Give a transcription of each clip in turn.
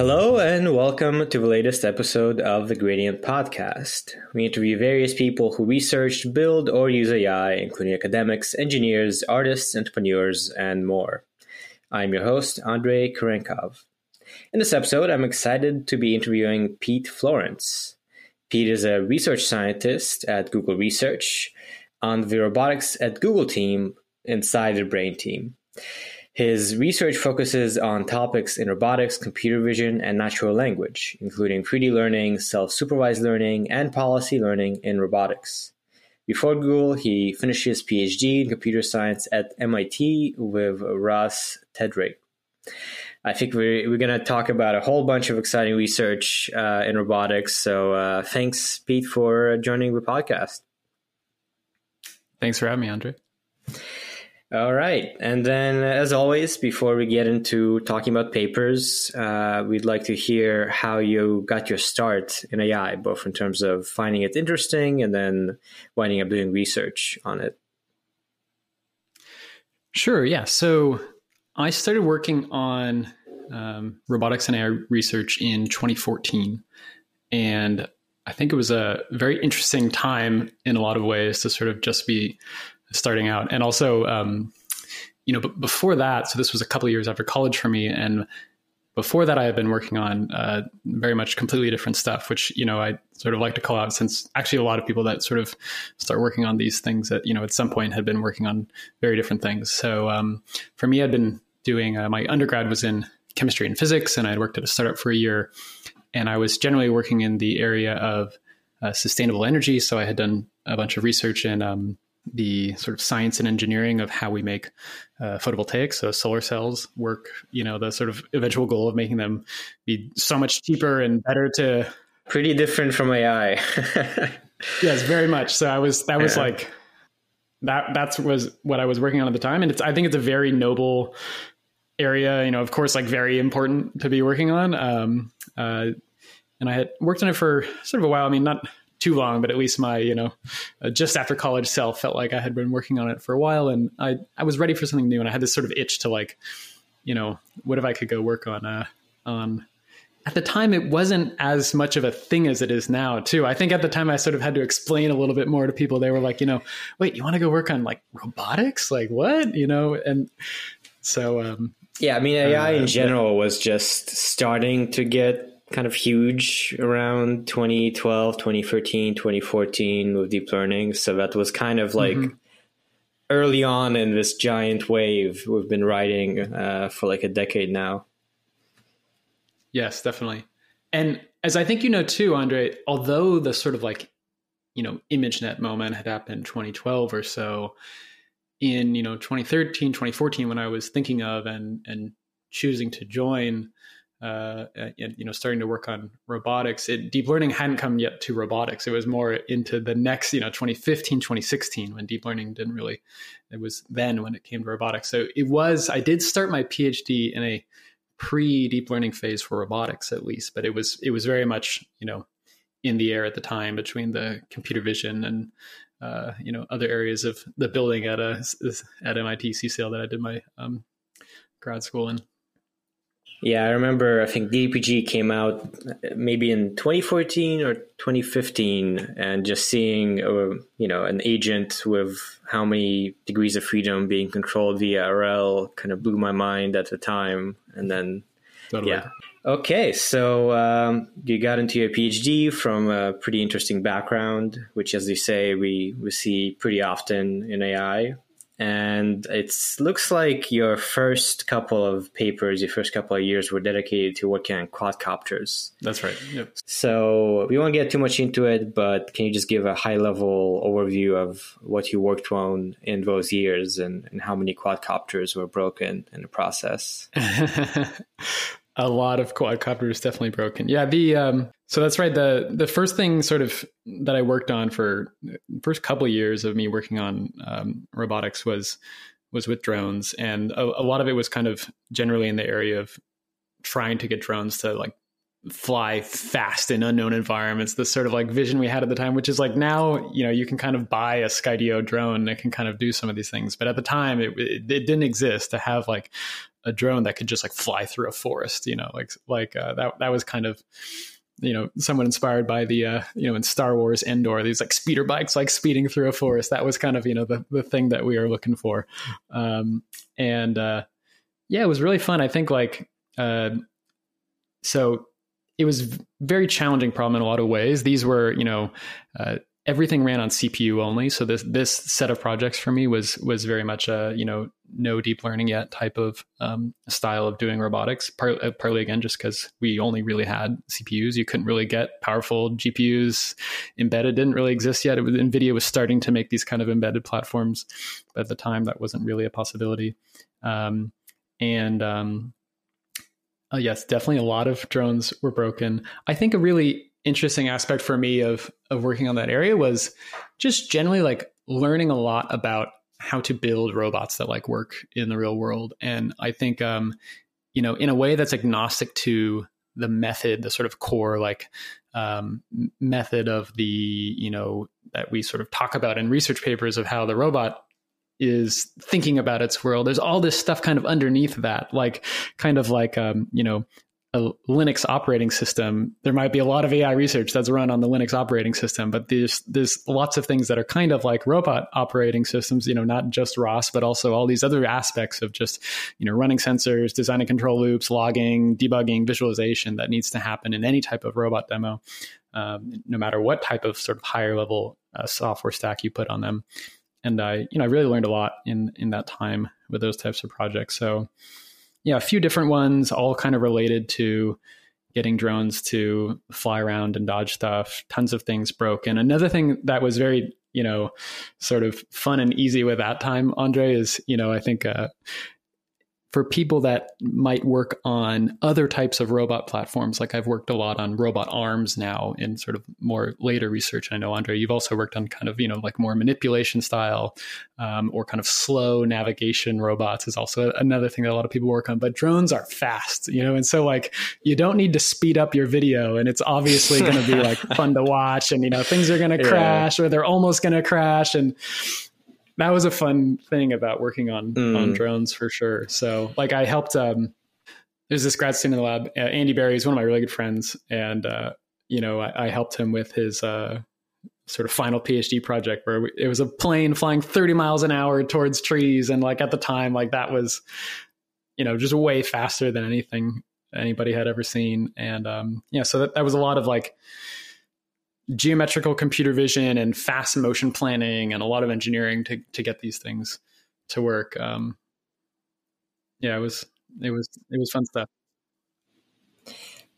Hello, and welcome to the latest episode of the Gradient Podcast. We interview various people who research, build, or use AI, including academics, engineers, artists, entrepreneurs, and more. I'm your host, Andrey Kurenkov. In this episode, I'm excited to be interviewing Pete Florence. Pete is a research scientist at Google Research on the robotics at Google team inside the Brain team. His research focuses on topics in robotics, computer vision, and natural language, including 3D learning, self supervised learning, and policy learning in robotics. Before Google, he finished his PhD in computer science at MIT with Russ Tedrake. I think we're, we're going to talk about a whole bunch of exciting research uh, in robotics. So uh, thanks, Pete, for joining the podcast. Thanks for having me, Andrey. All right. And then, as always, before we get into talking about papers, uh, we'd like to hear how you got your start in AI, both in terms of finding it interesting and then winding up doing research on it. Sure. Yeah. So I started working on um, robotics and AI research in 2014. And I think it was a very interesting time in a lot of ways to sort of just be starting out. And also, um, you know, but before that, so this was a couple years after college for me, and before that, I had been working on uh, very much completely different stuff, which you know I sort of like to call out since actually a lot of people that sort of start working on these things that you know at some point had been working on very different things. So um, for me, I'd been doing uh, my undergrad was in chemistry and physics, and I'd worked at a startup for a year, and I was generally working in the area of uh, sustainable energy. So I had done a bunch of research in um, the sort of science and engineering of how we make uh, photovoltaics, so solar cells work. You know, the sort of eventual goal of making them be so much cheaper and better to. Pretty different from AI. yes, very much. So I was that was yeah. like that. That's was what I was working on at the time, and it's I think it's a very noble area. You know, of course, like very important to be working on. Um, uh, and I had worked on it for sort of a while. I mean, not too long, but at least my, you know, uh, just after college self felt like I had been working on it for a while and I, I was ready for something new. And I had this sort of itch to like, you know, what if I could go work on, uh, on, at the time it wasn't as much of a thing as it is now too. I think at the time I sort of had to explain a little bit more to people. They were like, you know, wait, you want to go work on like robotics? Like what? You know, and so, um, yeah, I mean, AI uh, in general was just starting to get kind of huge around 2012, 2013, 2014 with deep learning. So that was kind of like mm-hmm. early on in this giant wave we've been riding uh, for like a decade now. Yes, definitely. And as I think you know too, Andrey, although the sort of like, you know, ImageNet moment had happened 2012 or so, in, you know, 2013, 2014, when I was thinking of and and choosing to join uh, and, you know, starting to work on robotics. It, deep learning hadn't come yet to robotics. It was more into the next, you know, 2015, 2016 when deep learning didn't really, it was then when it came to robotics. So it was, I did start my PhD in a pre deep learning phase for robotics at least, but it was, it was very much, you know, in the air at the time between the computer vision and, uh, you know, other areas of the building at a, at MIT CSAIL that I did my um, grad school in. Yeah, I remember. I think DPG came out maybe in 2014 or 2015, and just seeing, uh, you know, an agent with how many degrees of freedom being controlled via RL kind of blew my mind at the time. And then, totally. yeah. Okay, so um, you got into your PhD from a pretty interesting background, which, as you say, we, we see pretty often in AI and it looks like your first couple of papers, your first couple of years were dedicated to working on quadcopters. That's right. Yep. So we won't get too much into it, but can you just give a high level overview of what you worked on in those years and, and how many quadcopters were broken in the process? a lot of quadcopters definitely broken. Yeah, the um, so that's right. The the first thing sort of that I worked on for first couple of years of me working on um, robotics was was with drones, and a, a, lot of it was kind of generally in the area of trying to get drones to like fly fast in unknown environments. The sort of like vision we had at the time, which is like now you know you can kind of buy a Skydio drone that can kind of do some of these things, but at the time it, it, it didn't exist to have like a drone that could just like fly through a forest. You know, like like uh, that that was kind of you know somewhat inspired by the uh, you know in Star Wars Endor these like speeder bikes like speeding through a forest. That was kind of you know the the thing that we are looking for, um, and uh, yeah, it was really fun. I think like uh, so it was very challenging problem in a lot of ways. These were you know uh, everything ran on CPU only. So this this set of projects for me was was very much a you know no deep learning yet type of um, style of doing robotics. Part, uh, partly again just because we only really had CPUs. You couldn't really get powerful GPUs embedded. Didn't really exist yet. Was, Nvidia was starting to make these kind of embedded platforms, but at the time that wasn't really a possibility. Um, and um, uh, yes, definitely a lot of drones were broken. I think a really interesting aspect for me of of working on that area was just generally like learning a lot about how to build robots that like work in the real world. And i think um you know in a way that's agnostic to the method the sort of core like um, method of the you know that we sort of talk about in research papers of how the robot is thinking about its world there's all this stuff kind of underneath that like kind of like um, you know a Linux operating system, there might be a lot of AI research that's run on the Linux operating system, but there's there's lots of things that are kind of like robot operating systems, you know, not just ROS, but also all these other aspects of just, you know, running sensors, designing control loops, logging, debugging, visualization that needs to happen in any type of robot demo, um, no matter what type of sort of higher level uh, software stack you put on them. And I, you know, I really learned a lot in in that time with those types of projects. So yeah, a few different ones, all kind of related to getting drones to fly around and dodge stuff. Tons of things broke. And another thing that was very, you know, sort of fun and easy with that time, Andrey, is, you know, I think uh, for people that might work on other types of robot platforms, like I've worked a lot on robot arms now in sort of more later research. I know, Andrey, you've also worked on kind of, you know, like more manipulation style um, or kind of slow navigation robots is also another thing that a lot of people work on. But drones are fast, you know, and so like you don't need to speed up your video and it's obviously going to be like fun to watch and, you know, things are going to yeah. crash or they're almost going to crash. And, that was a fun thing about working on mm. on drones for sure. So like I helped. Um, there's this grad student in the lab, uh, Andy Barry. He's one of my really good friends, and uh, you know I, I, helped him with his uh, sort of final PhD project where we, it was a plane flying 30 miles an hour towards trees, and like at the time, like that was you know just way faster than anything anybody had ever seen, and um, yeah, so that, that was a lot of like geometrical computer vision and fast motion planning and a lot of engineering to to get these things to work. Um, yeah, it was it was it was fun stuff.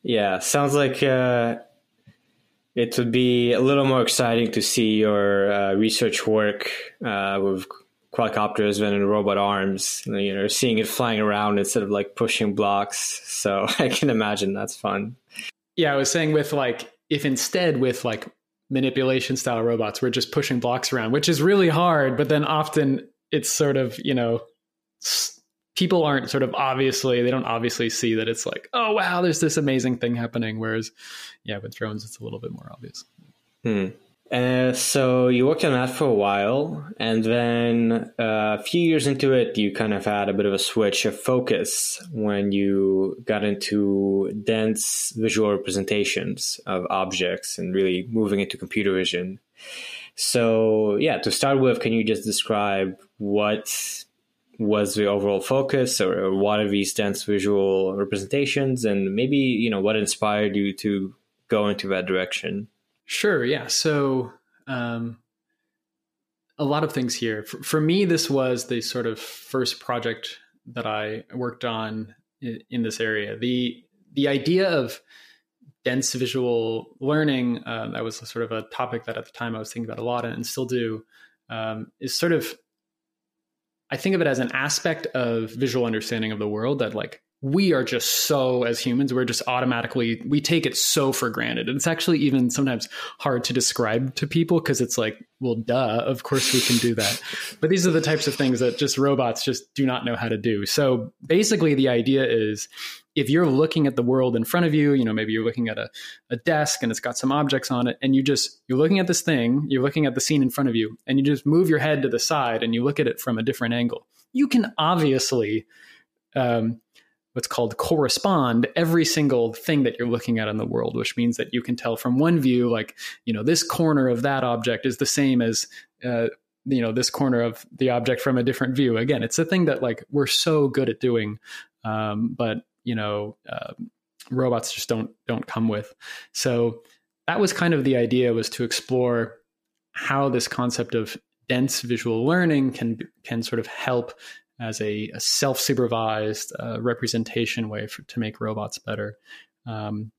Yeah, sounds like uh, it would be a little more exciting to see your uh, research work uh, with quadcopters than in robot arms. You know, seeing it flying around instead of like pushing blocks. So I can imagine that's fun. Yeah, I was saying with like if instead with like manipulation style robots we're just pushing blocks around which is really hard but then often it's sort of you know people aren't sort of obviously they don't obviously see that it's like oh wow there's this amazing thing happening whereas yeah with drones it's a little bit more obvious hmm. Uh, so you worked on that for a while, and then uh, a few years into it, you kind of had a bit of a switch of focus when you got into dense visual representations of objects and really moving into computer vision. So, yeah, to start with, can you just describe what was the overall focus or, or what are these dense visual representations and maybe, you know, what inspired you to go into that direction? Sure. Yeah. So, um, a lot of things here. For, for, me, this was the sort of first project that I worked on in, in this area. the The idea of dense visual learning uh, that was sort of a topic that at the time I was thinking about a lot and still do um, is sort of I think of it as an aspect of visual understanding of the world that like we are just so as humans we're just automatically we take it so for granted. And it's actually even sometimes hard to describe to people because it's like well duh of course we can do that. But these are the types of things that just robots just do not know how to do. So basically the idea is if you're looking at the world in front of you you know maybe you're looking at a, a desk and it's got some objects on it and you just you're looking at this thing you're looking at the scene in front of you and you just move your head to the side and you look at it from a different angle. You can obviously um, what's called correspond every single thing that you're looking at in the world, which means that you can tell from one view, like, you know, this corner of that object is the same as, uh, you know, this corner of the object from a different view. Again, it's a thing that like we're so good at doing, um, but you know, uh, robots just don't don't come with. So that was kind of the idea was to explore how this concept of dense visual learning can can sort of help as a, a self-supervised uh, representation way for, to make robots better. Um,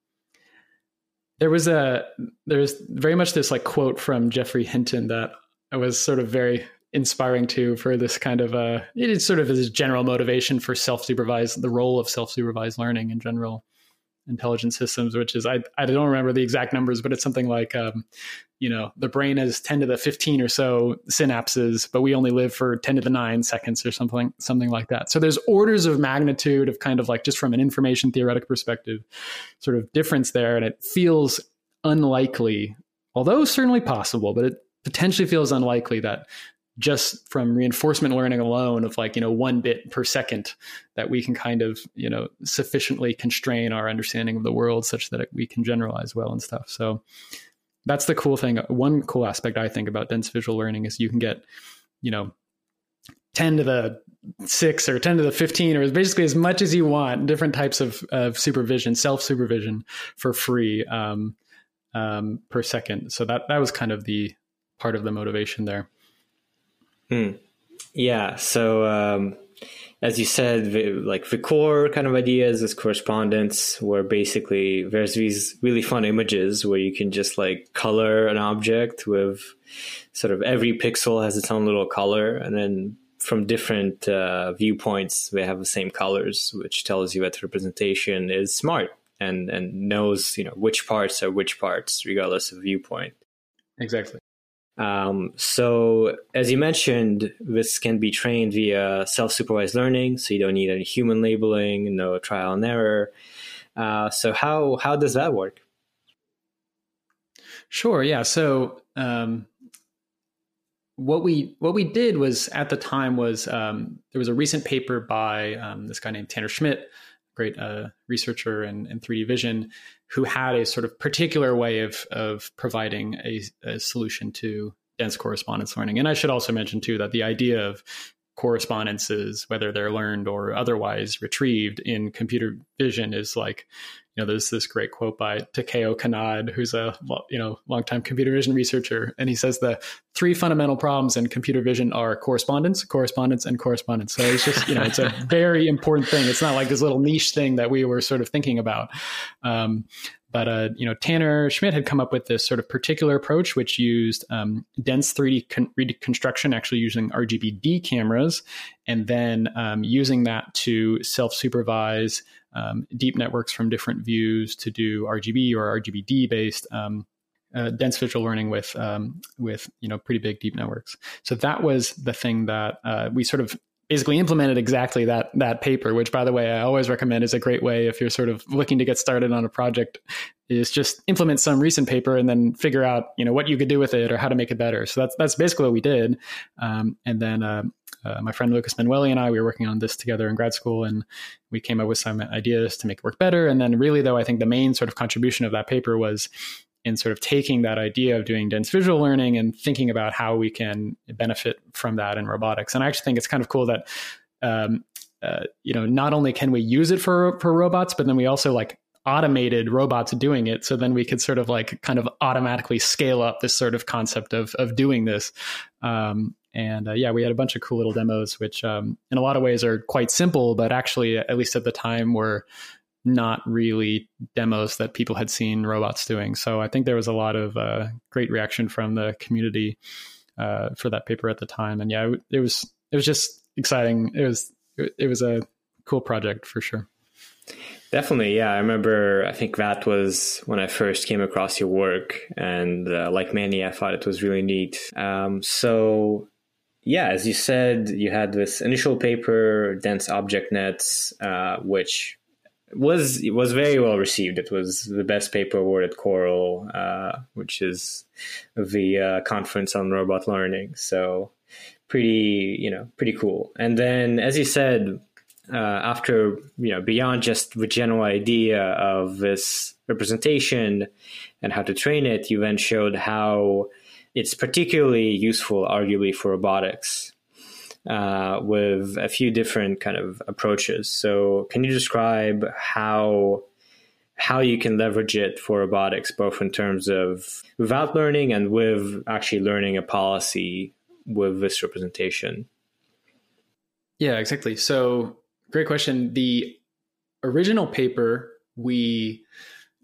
there was a there's very much this like quote from Geoffrey Hinton that was sort of very inspiring to for this kind of uh it is sort of his general motivation for self-supervised the role of self-supervised learning in general intelligent systems, which is I I don't remember the exact numbers, but it's something like um, you know the brain has ten to the fifteen or so synapses, but we only live for ten to the nine seconds or something something like that. So there's orders of magnitude of kind of like just from an information theoretic perspective, sort of difference there, and it feels unlikely, although certainly possible, but it potentially feels unlikely that just from reinforcement learning alone of like you know one bit per second that we can kind of you know sufficiently constrain our understanding of the world such that we can generalize well and stuff. So that's the cool thing. One cool aspect i think about dense visual learning is you can get you know 10 to the 6 or 10 to the 15 or basically as much as you want different types of, of supervision self supervision for free um, um, per second. So that that was kind of the part of the motivation there Hmm. Yeah. So, um, as you said, like the core kind of ideas is correspondence, where basically there's these really fun images where you can just like color an object with sort of every pixel has its own little color, and then from different uh, viewpoints they have the same colors, which tells you that the representation is smart and and knows you know which parts are which parts regardless of viewpoint. Exactly. Um, so, as you mentioned, this can be trained via self supervised learning, so you don't need any human labeling, no trial and error. Uh, so, how, how does that work? Sure. Yeah. So, um, what we what we did was at the time was um, there was a recent paper by um, this guy named Tanner Schmidt, great uh, researcher in, in 3D vision, who had a sort of particular way of of providing a, a, solution to dense correspondence learning. And I should also mention too that the idea of correspondences, whether they're learned or otherwise retrieved in computer vision, is like you know, there's this great quote by Takeo Kanade, who's a you know longtime computer vision researcher, and he says the three fundamental problems in computer vision are correspondence, correspondence, and correspondence. So it's just you know it's a very important thing. It's not like this little niche thing that we were sort of thinking about. Um, but uh, you know, Tanner Schmidt had come up with this sort of particular approach, which used um, dense 3D con- reconstruction, actually using RGBD cameras, and then um, using that to self-supervise um, deep networks from different views to do RGB or RGBD based um, uh, dense visual learning with um, with you know pretty big deep networks. So that was the thing that uh, we sort of basically implemented exactly that that paper which by the way i always recommend is a great way if you're sort of looking to get started on a project is just implement some recent paper and then figure out you know what you could do with it or how to make it better. So that's that's basically what we did. Um, and then uh, uh, my friend lucas manuelli and i we were working on this together in grad school and we came up with some ideas to make it work better. And then really though i think the main sort of contribution of that paper was in sort of taking that idea of doing dense visual learning and thinking about how we can benefit from that in robotics. And I actually think it's kind of cool that, um, uh, you know, not only can we use it for for robots, but then we also like automated robots doing it. So then we could sort of like kind of automatically scale up this sort of concept of of doing this. Um, and uh, yeah, we had a bunch of cool little demos, which um, in a lot of ways are quite simple, but actually, at least at the time, were not really demos that people had seen robots doing. So I think there was a lot of uh, great reaction from the community uh, for that paper at the time. And yeah, it was it was just exciting. It was it was a cool project for sure. Definitely, yeah. I remember. I think that was when I first came across your work, and uh, like many, I thought it was really neat. Um, so, yeah, as you said, you had this initial paper, dense object nets, uh, which was was very well received. It was the best paper award at CoRL, uh, which is the uh, conference on robot learning. So pretty, you know, pretty cool. And then, as you said, uh, after you know beyond just the general idea of this representation and how to train it, you then showed how it's particularly useful, arguably, for robotics. Uh, with a few different kind of approaches. So, can you describe how how you can leverage it for robotics, both in terms of without learning and with actually learning a policy with this representation? Yeah, exactly. So, great question. The original paper, we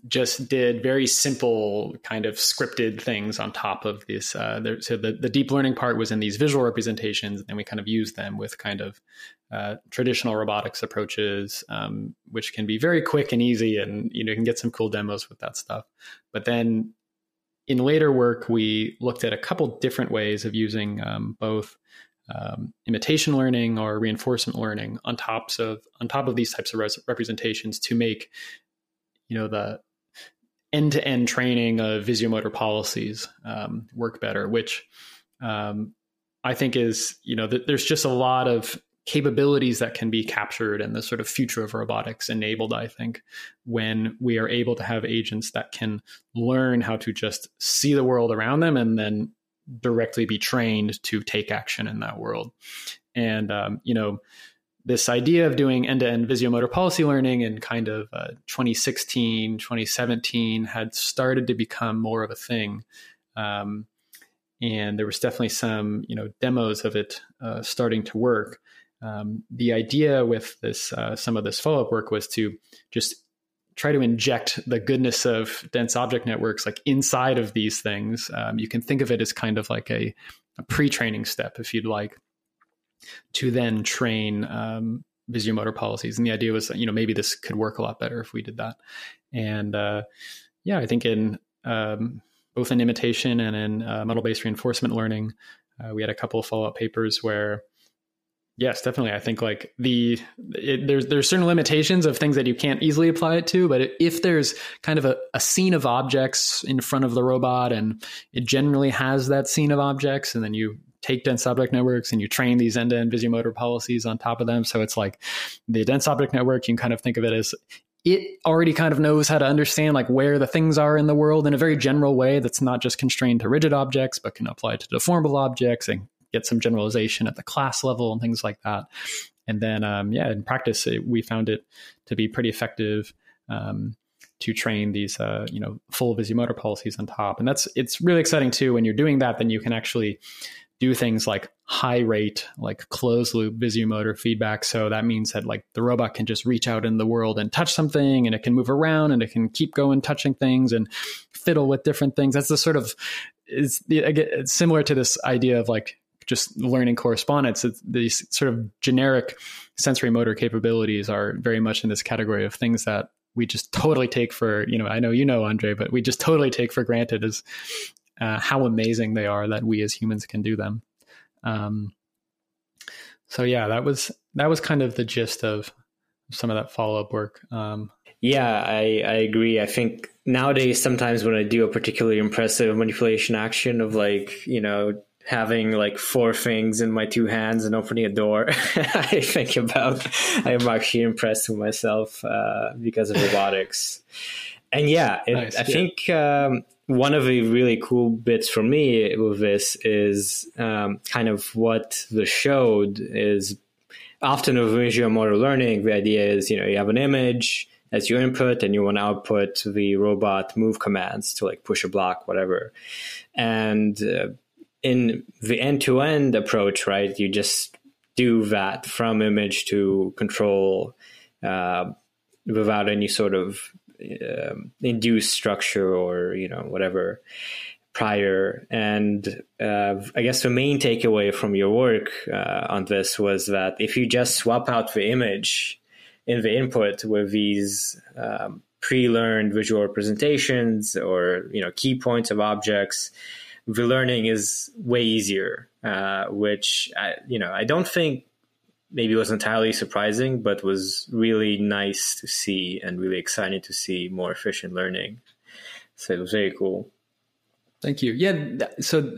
just did very simple kind of scripted things on top of this. Uh, so the, the deep learning part was in these visual representations, and we kind of used them with kind of uh, traditional robotics approaches, um, which can be very quick and easy, and you know you can get some cool demos with that stuff. But then in later work, we looked at a couple different ways of using um, both um, imitation learning or reinforcement learning on top of on top of these types of res- representations to make you know the end to end training of visuomotor policies um, work better, which um, I think is, you know, th- there's just a lot of capabilities that can be captured and the sort of future of robotics enabled, I think, when we are able to have agents that can learn how to just see the world around them and then directly be trained to take action in that world. And, um, you know, this idea of doing end-to-end visuomotor policy learning in kind of uh, 2016 2017 had started to become more of a thing. Um, and there was definitely some you know demos of it uh, starting to work. Um, the idea with this uh, some of this follow-up work was to just try to inject the goodness of dense object networks like inside of these things. Um, you can think of it as kind of like a, a pre-training step if you'd like to then train um, visuomotor policies. And the idea was, you know, maybe this could work a lot better if we did that. And uh, yeah, I think in um, both in imitation and in uh, model-based reinforcement learning, uh, we had a couple of follow-up papers where yes definitely i think like the it, there's there's certain limitations of things that you can't easily apply it to but if there's kind of a, a scene of objects in front of the robot and it generally has that scene of objects and then you take dense object networks and you train these end-to-end visuomotor policies on top of them. So it's like the dense object network, you can kind of think of it as it already kind of knows how to understand like where the things are in the world in a very general way that's not just constrained to rigid objects, but can apply to deformable objects and get some generalization at the class level and things like that. And then, um, yeah, in practice, it, we found it to be pretty effective. Um, to train these uh, you know full visuomotor policies on top and that's it's really exciting too when you're doing that then you can actually do things like high rate, like closed loop visuomotor feedback. So that means that like the robot can just reach out in the world and touch something and it can move around and it can keep going touching things and fiddle with different things. That's the sort of it's, it's similar to this idea of like just learning correspondence. These sort of generic sensory motor capabilities are very much in this category of things that we just totally take for, you know, I know you know, Andrey, but we just totally take for granted as uh, how amazing they are that we as humans can do them. Um, so yeah, that was that was kind of the gist of some of that follow up work. Um, yeah, I, I agree. I think nowadays sometimes when I do a particularly impressive manipulation action of like you know having like four things in my two hands and opening a door, I think about I am actually impressed with myself uh, because of robotics. And yeah, it, nice, I yeah. think um, one of the really cool bits for me with this is um, kind of what the showed is often with visual motor learning, the idea is, you know, you have an image as your input and you want to output the robot move commands to like push a block, whatever. And uh, in the end to end approach, right, you just do that from image to control uh, without any sort of um, induced structure or you know whatever prior. And uh, I guess the main takeaway from your work uh, on this was that if you just swap out the image in the input with these um, pre-learned visual representations or you know key points of objects, the learning is way easier. Uh, which I, you know I don't think maybe was entirely surprising, but was really nice to see and really exciting to see more efficient learning. So it was very cool. Thank you. Yeah. So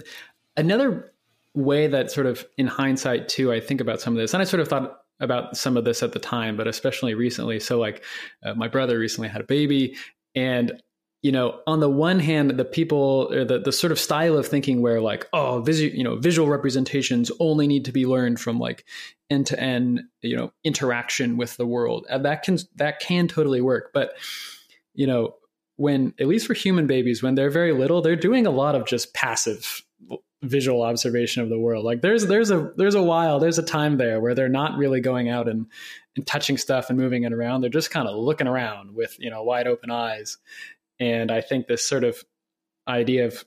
another way that sort of in hindsight too, I think about some of this, and I sort of thought about some of this at the time, but especially recently. So, like, uh, my brother recently had a baby, and you know, on the one hand, the people, the, the sort of style of thinking where like, oh, visual, you know, visual representations only need to be learned from like end to end, you know, interaction with the world. And that can, that can totally work. But, you know, when, at least for human babies, when they're very little, they're doing a lot of just passive visual observation of the world. Like there's, there's a, there's a while, there's a time there where they're not really going out and, and touching stuff and moving it around. They're just kind of looking around with, you know, wide open eyes and I think this sort of idea of,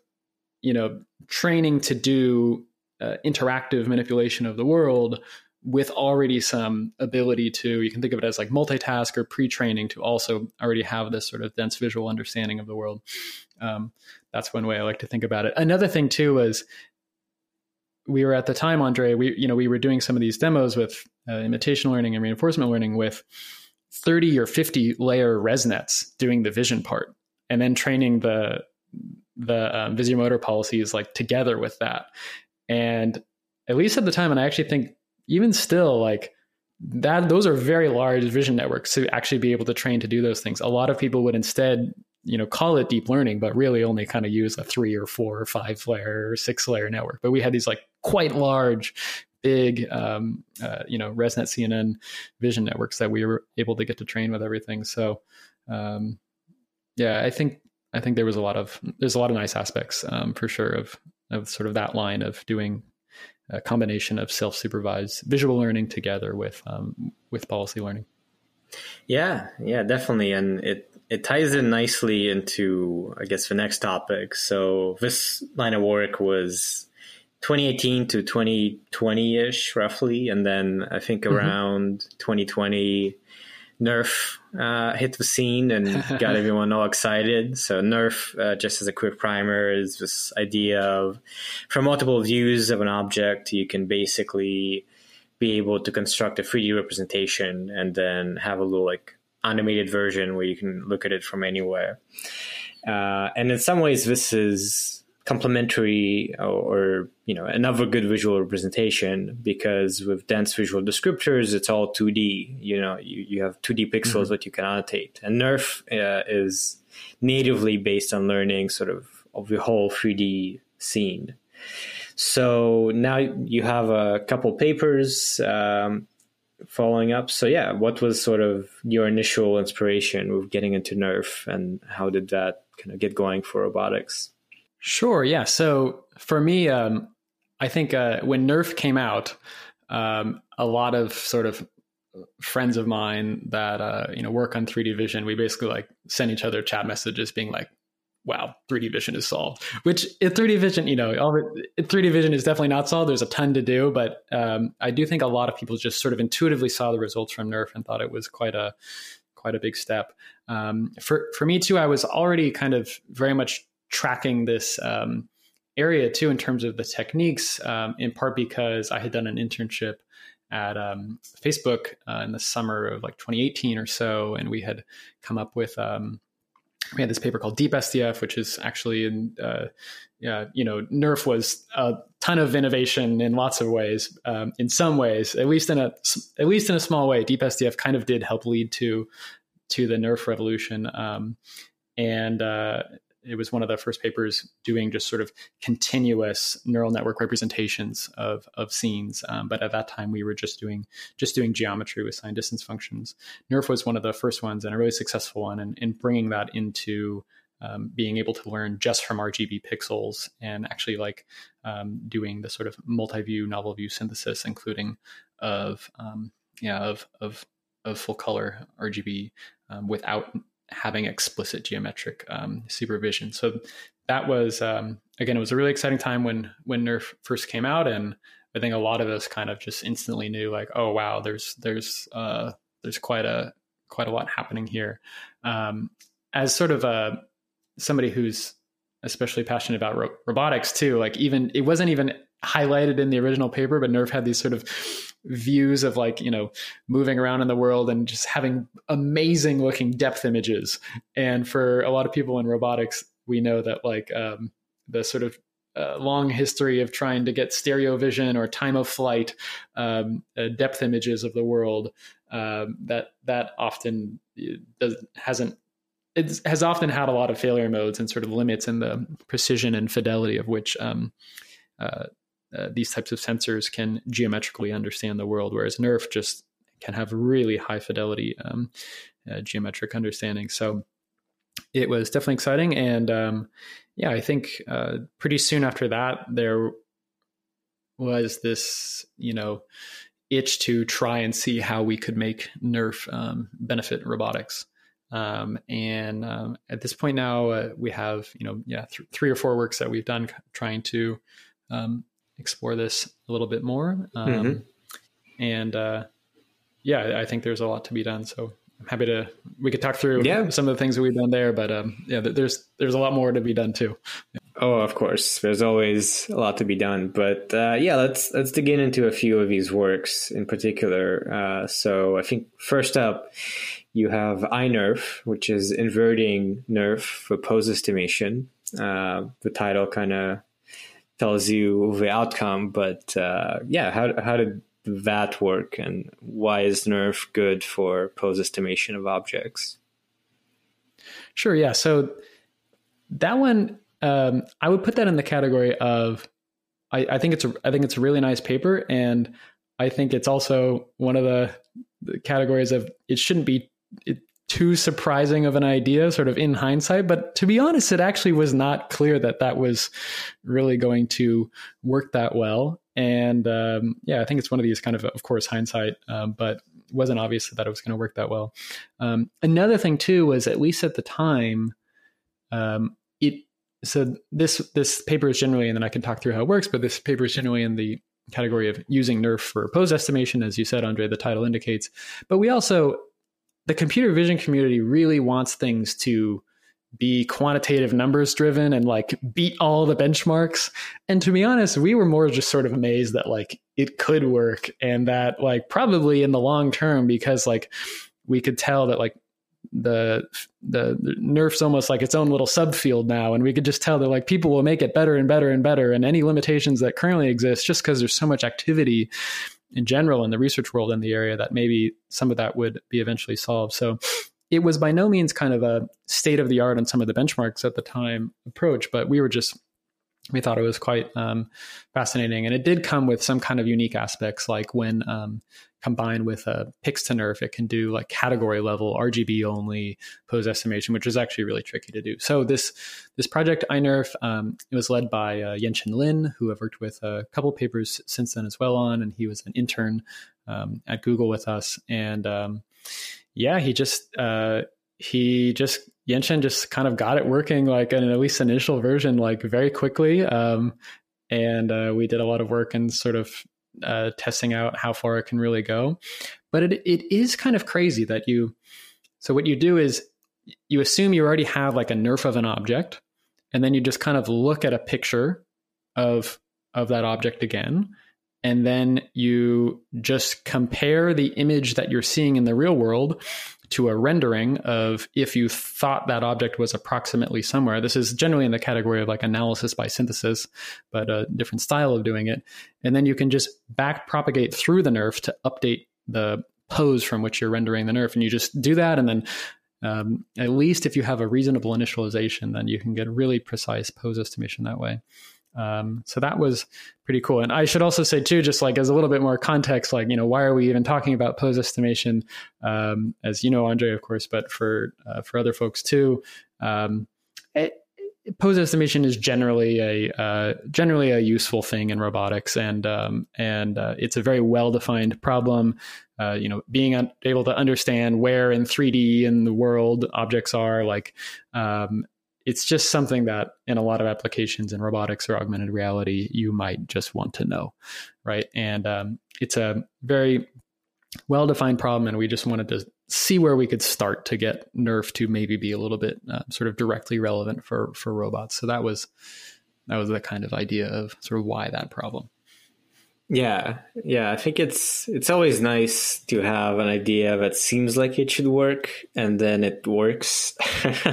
you know, training to do uh, interactive manipulation of the world with already some ability to, you can think of it as like multitask or pre training to also already have this sort of dense visual understanding of the world. Um, that's one way I like to think about it. Another thing too was we were at the time, Andrey, we, you know, we were doing some of these demos with uh, imitation learning and reinforcement learning with 30 or 50 layer ResNets doing the vision part and then training the the um, motor policies like together with that. And at least at the time, and I actually think even still, like that, those are very large vision networks to actually be able to train to do those things. A lot of people would instead, you know, call it deep learning, but really only kind of use a three or four or five layer or six layer network. But we had these like quite large, big, um, uh, you know, ResNet CNN vision networks that we were able to get to train with everything. So, um, yeah, I think I think there was a lot of there's a lot of nice aspects um, for sure of of sort of that line of doing a combination of self supervised visual learning together with um, with policy learning. Yeah, yeah, definitely, and it it ties in nicely into I guess the next topic. So this line of work was 2018 to 2020 ish, roughly, and then I think mm-hmm. around mm-hmm. 2020 Nerf uh, hit the scene and got everyone all excited. So Nerf, uh, just as a quick primer, is this idea of from multiple views of an object, you can basically be able to construct a 3D representation and then have a little like animated version where you can look at it from anywhere. Uh, and in some ways, this is complementary or, or, you know another good visual representation because with dense visual descriptors it's all 2d you know you, you have 2d pixels mm-hmm. that you can annotate. And nerf uh, is natively based on learning sort of of the whole 3d scene. So now you have a couple papers um, following up. So yeah what was sort of your initial inspiration with getting into nerf and how did that kind of get going for robotics Sure. Yeah. So for me, um, I think uh, when Nerf came out, um, a lot of sort of friends of mine that uh, you know work on 3D vision, we basically like send each other chat messages being like, "Wow, 3D vision is solved." Which in 3D vision, you know, all 3D vision is definitely not solved. There's a ton to do, but um, I do think a lot of people just sort of intuitively saw the results from Nerf and thought it was quite a quite a big step. Um, for for me too, I was already kind of very much tracking this um, area too in terms of the techniques, um, in part because I had done an internship at um, Facebook uh, in the summer of like 2018 or so, and we had come up with um, we had this paper called Deep SDF, which is actually in uh, yeah, you know, Nerf was a ton of innovation in lots of ways. Um, in some ways, at least in a at least in a small way, Deep SDF kind of did help lead to to the Nerf revolution. Um, and uh, it was one of the first papers doing just sort of continuous neural network representations of of scenes. Um, but at that time, we were just doing just doing geometry with signed distance functions. NERF was one of the first ones and a really successful one, in, in bringing that into um, being able to learn just from RGB pixels and actually like um, doing the sort of multi-view novel view synthesis, including of um, yeah of of of full color RGB um, without having explicit geometric um, supervision. So that was um, again, it was a really exciting time when when Nerf first came out, and I think a lot of us kind of just instantly knew like, oh wow, there's there's uh, there's quite a quite a lot happening here. Um, as sort of a somebody who's especially passionate about ro- robotics too, like even it wasn't even highlighted in the original paper, but Nerf had these sort of views of like you know moving around in the world and just having amazing looking depth images and for a lot of people in robotics we know that like um, the sort of a long history of trying to get stereo vision or time of flight um, uh, depth images of the world. Um, that that often uh, does, hasn't it has often had a lot of failure modes and sort of limits in the precision and fidelity of which um, uh, uh, these types of sensors can geometrically understand the world, whereas NERF just can have really high fidelity um, uh, geometric understanding. So it was definitely exciting, and um, yeah, I think uh, pretty soon after that there was this, you know, itch to try and see how we could make NERF um, benefit robotics. Um, and um, at this point now, uh, we have you know yeah th- three or four works that we've done trying to um, explore this a little bit more. Um, mm-hmm. And uh, yeah, I think there's a lot to be done. So I'm happy to we could talk through yeah. some of the things that we've done there, but um, yeah, there's there's a lot more to be done too. Oh, of course, there's always a lot to be done, but uh, yeah, let's let's dig in into a few of these works in particular. Uh, so I think first up, you have iNerf, which is inverting NERF for pose estimation. Uh, the title kind of tells you the outcome, but uh, yeah, how how did that work, and why is NERF good for pose estimation of objects? Sure. Yeah. So that one, um, I would put that in the category of. I, I think it's a I think it's a really nice paper, and I think it's also one of the, the categories of it shouldn't be it, too surprising of an idea, sort of in hindsight. But to be honest, it actually was not clear that that was really going to work that well. And um, yeah, I think it's one of these kind of, of course, hindsight, um, but it wasn't obvious that it was going to work that well. Um, another thing too was at least at the time, um, it so this this paper is generally, and then I can talk through how it works. But this paper is generally in the category of using NERF for pose estimation, as you said, Andrey. The title indicates, but we also the computer vision community really wants things to be quantitative numbers driven and like beat all the benchmarks. And to be honest, we were more just sort of amazed that like it could work and that like probably in the long term because like we could tell that like the, the nerf's almost like its own little subfield now and we could just tell that like people will make it better and better and better and any limitations that currently exist just because there's so much activity in general in the research world in the area that maybe some of that would be eventually solved. So it was by no means kind of a state of the art on some of the benchmarks at the time approach, but we were just we thought it was quite um, fascinating, and it did come with some kind of unique aspects, like when um, combined with a pix to nerf, it can do like category level RGB only pose estimation, which is actually really tricky to do. So this this project iNerf um, it was led by uh, Yenchen Lin, who I've worked with a couple papers since then as well on, and he was an intern um, at Google with us, and um, yeah, he just uh, he just Yenchen just kind of got it working like in at least initial version like very quickly. Um, and uh, we did a lot of work and sort of uh, testing out how far it can really go. But it it is kind of crazy that you. So what you do is you assume you already have like a nerf of an object, and then you just kind of look at a picture of of that object again, and then you just compare the image that you're seeing in the real world to a rendering of if you thought that object was approximately somewhere. This is generally in the category of like analysis by synthesis, but a different style of doing it. And then you can just back propagate through the nerf to update the pose from which you're rendering the nerf. And you just do that. And then um, at least if you have a reasonable initialization, then you can get really precise pose estimation that way. Um, so that was pretty cool. And I should also say too, just like as a little bit more context, like you know, why are we even talking about pose estimation? Um, as you know, Andrey, of course, but for uh, for other folks too, um, it, pose estimation is generally a uh, generally a useful thing in robotics, and um, and uh, it's a very well defined problem. Uh, you know, being un- able to understand where in 3D in the world objects are, like um, it's just something that in a lot of applications in robotics or augmented reality you might just want to know right? And um, it's a very well defined problem and we just wanted to see where we could start to get nerf to maybe be a little bit uh, sort of directly relevant for for robots. So that was that was the kind of idea of sort of why that problem Yeah, yeah. I think it's it's always nice to have an idea that seems like it should work, and then it works,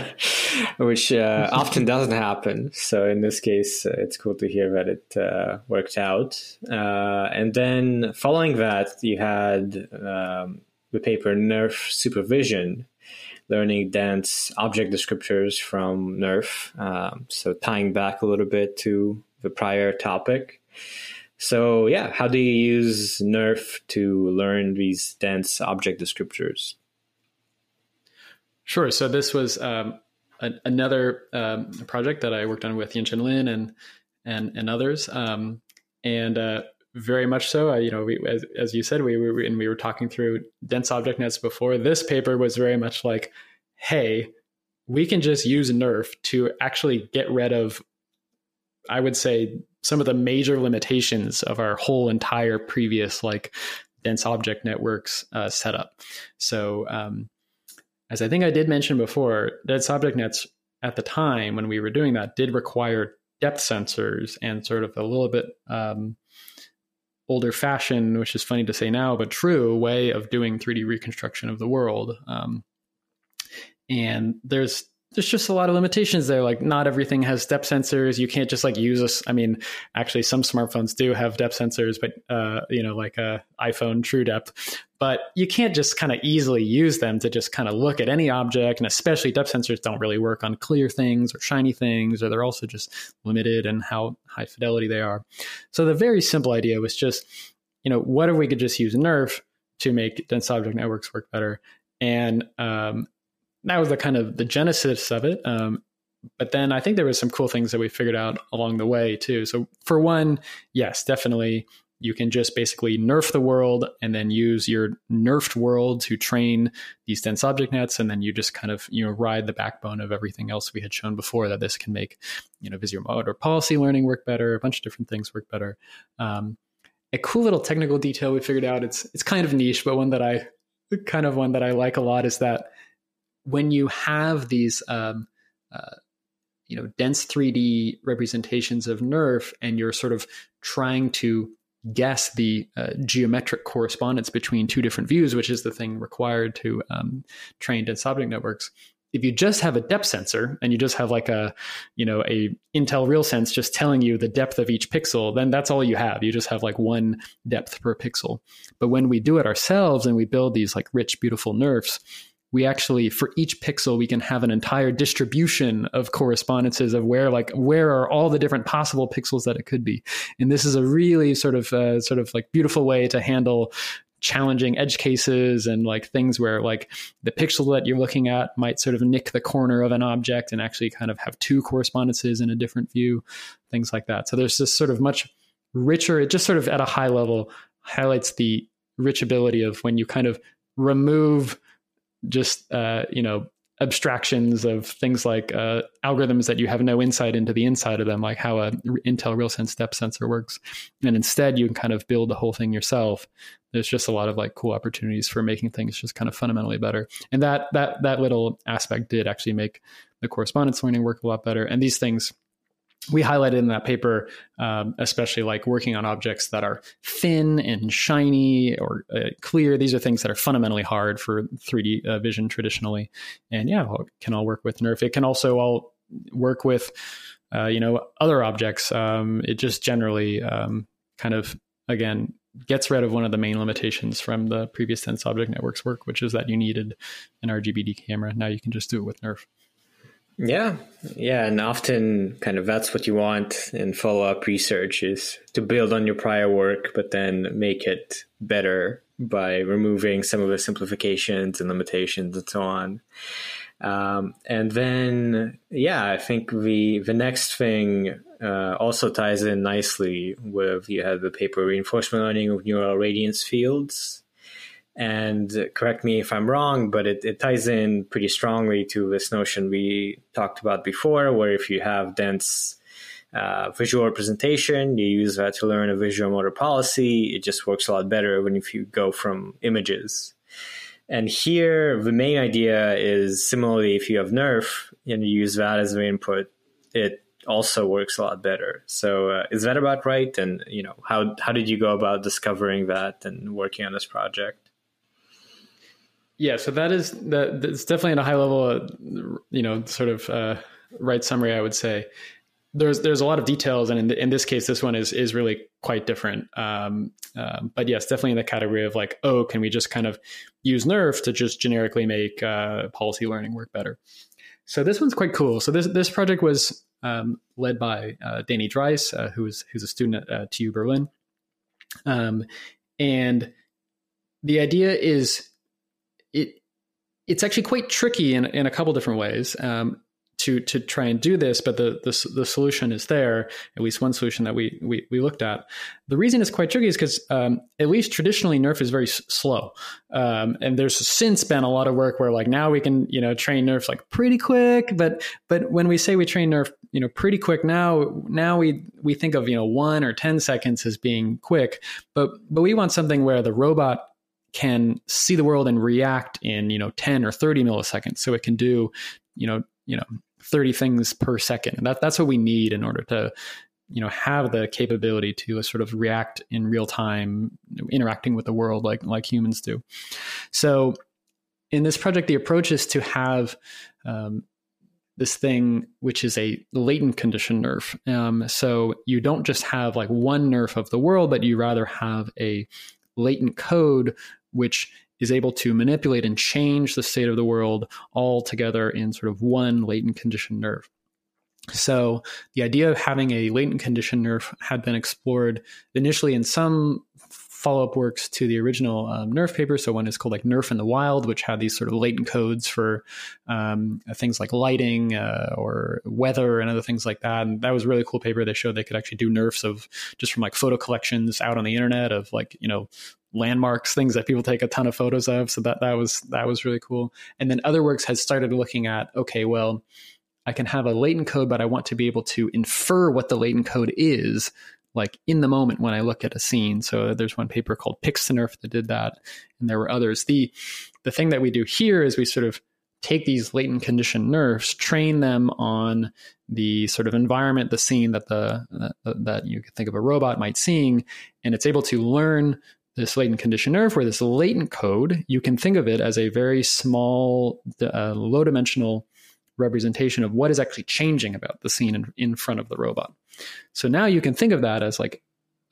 which uh, often doesn't happen. So in this case, uh, it's cool to hear that it uh, worked out. Uh, and then following that, you had um, the paper NERF Supervision, learning dense object descriptors from NERF. Um, so tying back a little bit to the prior topic. So, yeah, how do you use NERF to learn these dense object descriptors? Sure. So, this was um, a, another um, project that I worked on with Yen-Chen Lin and and and others, um, and uh, very much so. you know, we, as, as you said, we were and we were talking through dense object nets before. This paper was very much like, hey, we can just use NERF to actually get rid of, I would say, some of the major limitations of our whole entire previous like dense object networks uh, setup. So, um, as I think I did mention before, dense object nets at the time when we were doing that did require depth sensors and sort of a little bit um, older fashion, which is funny to say now, but true way of doing 3D reconstruction of the world. Um, and there's there's just a lot of limitations there. Like not everything has depth sensors. You can't just like use a, I mean, actually some smartphones do have depth sensors, but, uh, you know, like a iPhone true depth, but you can't just kind of easily use them to just kind of look at any object. And especially depth sensors don't really work on clear things or shiny things, or they're also just limited in how high fidelity they are. So the very simple idea was just, you know, what if we could just use NERF to make dense object networks work better? And, um, that was the kind of the genesis of it. Um, but then I think there was some cool things that we figured out along the way too. So for one, yes, definitely you can just basically nerf the world and then use your nerfed world to train these dense object nets and then you just kind of you know ride the backbone of everything else we had shown before that this can make you know visual or policy learning work better a bunch of different things work better um, a cool little technical detail we figured out it's it's kind of niche but one that i kind of one that i like a lot is that when you have these um, uh, you know dense 3D representations of NERF, and you're sort of trying to guess the uh, geometric correspondence between two different views, which is the thing required to um, train dense object networks. If you just have a depth sensor and you just have like a, you know, a Intel RealSense just telling you the depth of each pixel, then that's all you have. You just have like one depth per pixel. But when we do it ourselves and we build these like rich, beautiful NERFs, we actually for each pixel we can have an entire distribution of correspondences of where like where are all the different possible pixels that it could be. And this is a really sort of uh, sort of like beautiful way to handle challenging edge cases and like things where like the pixel that you're looking at might sort of nick the corner of an object and actually kind of have two correspondences in a different view things like that. So there's this sort of much richer it just sort of at a high level highlights the rich ability of when you kind of remove just uh, you know abstractions of things like uh, algorithms that you have no insight into the inside of them, like how a Intel RealSense depth sensor works, and instead you can kind of build the whole thing yourself. There's just a lot of like cool opportunities for making things just kind of fundamentally better, and that that that little aspect did actually make the correspondence learning work a lot better. And these things we highlighted in that paper, um, especially like working on objects that are thin and shiny or uh, clear. These are things that are fundamentally hard for 3D uh, vision traditionally. And yeah, can all work with NERF. It can also all work with, uh, you know, other objects. Um, it just generally um, kind of, again, gets rid of one of the main limitations from the previous dense object networks work, which is that you needed an RGBD camera. Now you can just do it with NERF. Yeah, yeah, and often kind of that's what you want in follow up research is to build on your prior work, but then make it better by removing some of the simplifications and limitations and so on. Um, and then, yeah, I think the the next thing uh, also ties in nicely with you have the paper reinforcement learning of neural radiance fields and correct me if I'm wrong, but it, it ties in pretty strongly to this notion we talked about before, where if you have dense uh, visual representation, you use that to learn a visuomotor policy. It just works a lot better when if you go from images. And here, the main idea is similarly, if you have NERF and you use that as an input, it also works a lot better. So uh, is that about right? And you know, how how did you go about discovering that and working on this project? Yeah, so that is that. It's definitely at a high level, uh, you know, sort of uh, right summary. I would say there's there's a lot of details, and in, the, in this case, this one is is really quite different. Um, uh, but yes, definitely in the category of like, oh, can we just kind of use NERF to just generically make uh, policy learning work better? So this one's quite cool. So this this project was um, led by uh, Danny Driess, uh, who's who's a student at TU Berlin, um, and the idea is it's actually quite tricky in in a couple different ways. Um, to to try and do this, but the, the the, solution is there. At least one solution that we we, we looked at. The reason it's quite tricky is because um, at least traditionally NERF is very s- slow, um, and there's since been a lot of work where like now we can you know train NERF like pretty quick, but but when we say we train NERF you know pretty quick now now we we think of you know one or ten seconds as being quick, but but we want something where the robot can see the world and react in you know 10 or 30 milliseconds so it can do you know you know 30 things per second. And that, that's what we need in order to, you know, have the capability to sort of react in real time, interacting with the world like, like humans do. So in this project, the approach is to have um, this thing which is a latent condition nerf. Um, so you don't just have like one nerf of the world, but you rather have a latent code which is able to manipulate and change the state of the world all together in sort of one latent condition nerf. So the idea of having a latent condition nerf had been explored initially in some follow-up works to the original um, nerf paper so one is called like nerf in the wild which had these sort of latent codes for um, things like lighting uh, or weather and other things like that and that was a really cool paper they showed they could actually do nerfs of just from like photo collections out on the internet of like you know landmarks, things that people take a ton of photos of. So that that was that was really cool. And then other works had started looking at okay, well, I can have a latent code, but I want to be able to infer what the latent code is, like in the moment when I look at a scene. So there's one paper called Pixnerf that did that, and there were others. The the thing that we do here is we sort of take these latent condition nerfs, train them on the sort of environment, the scene that the that, that you could think of a robot might seeing, and it's able to learn this latent condition nerf where this latent code, you can think of it as a very small, uh, low dimensional representation of what is actually changing about the scene in, in front of the robot. So now you can think of that as like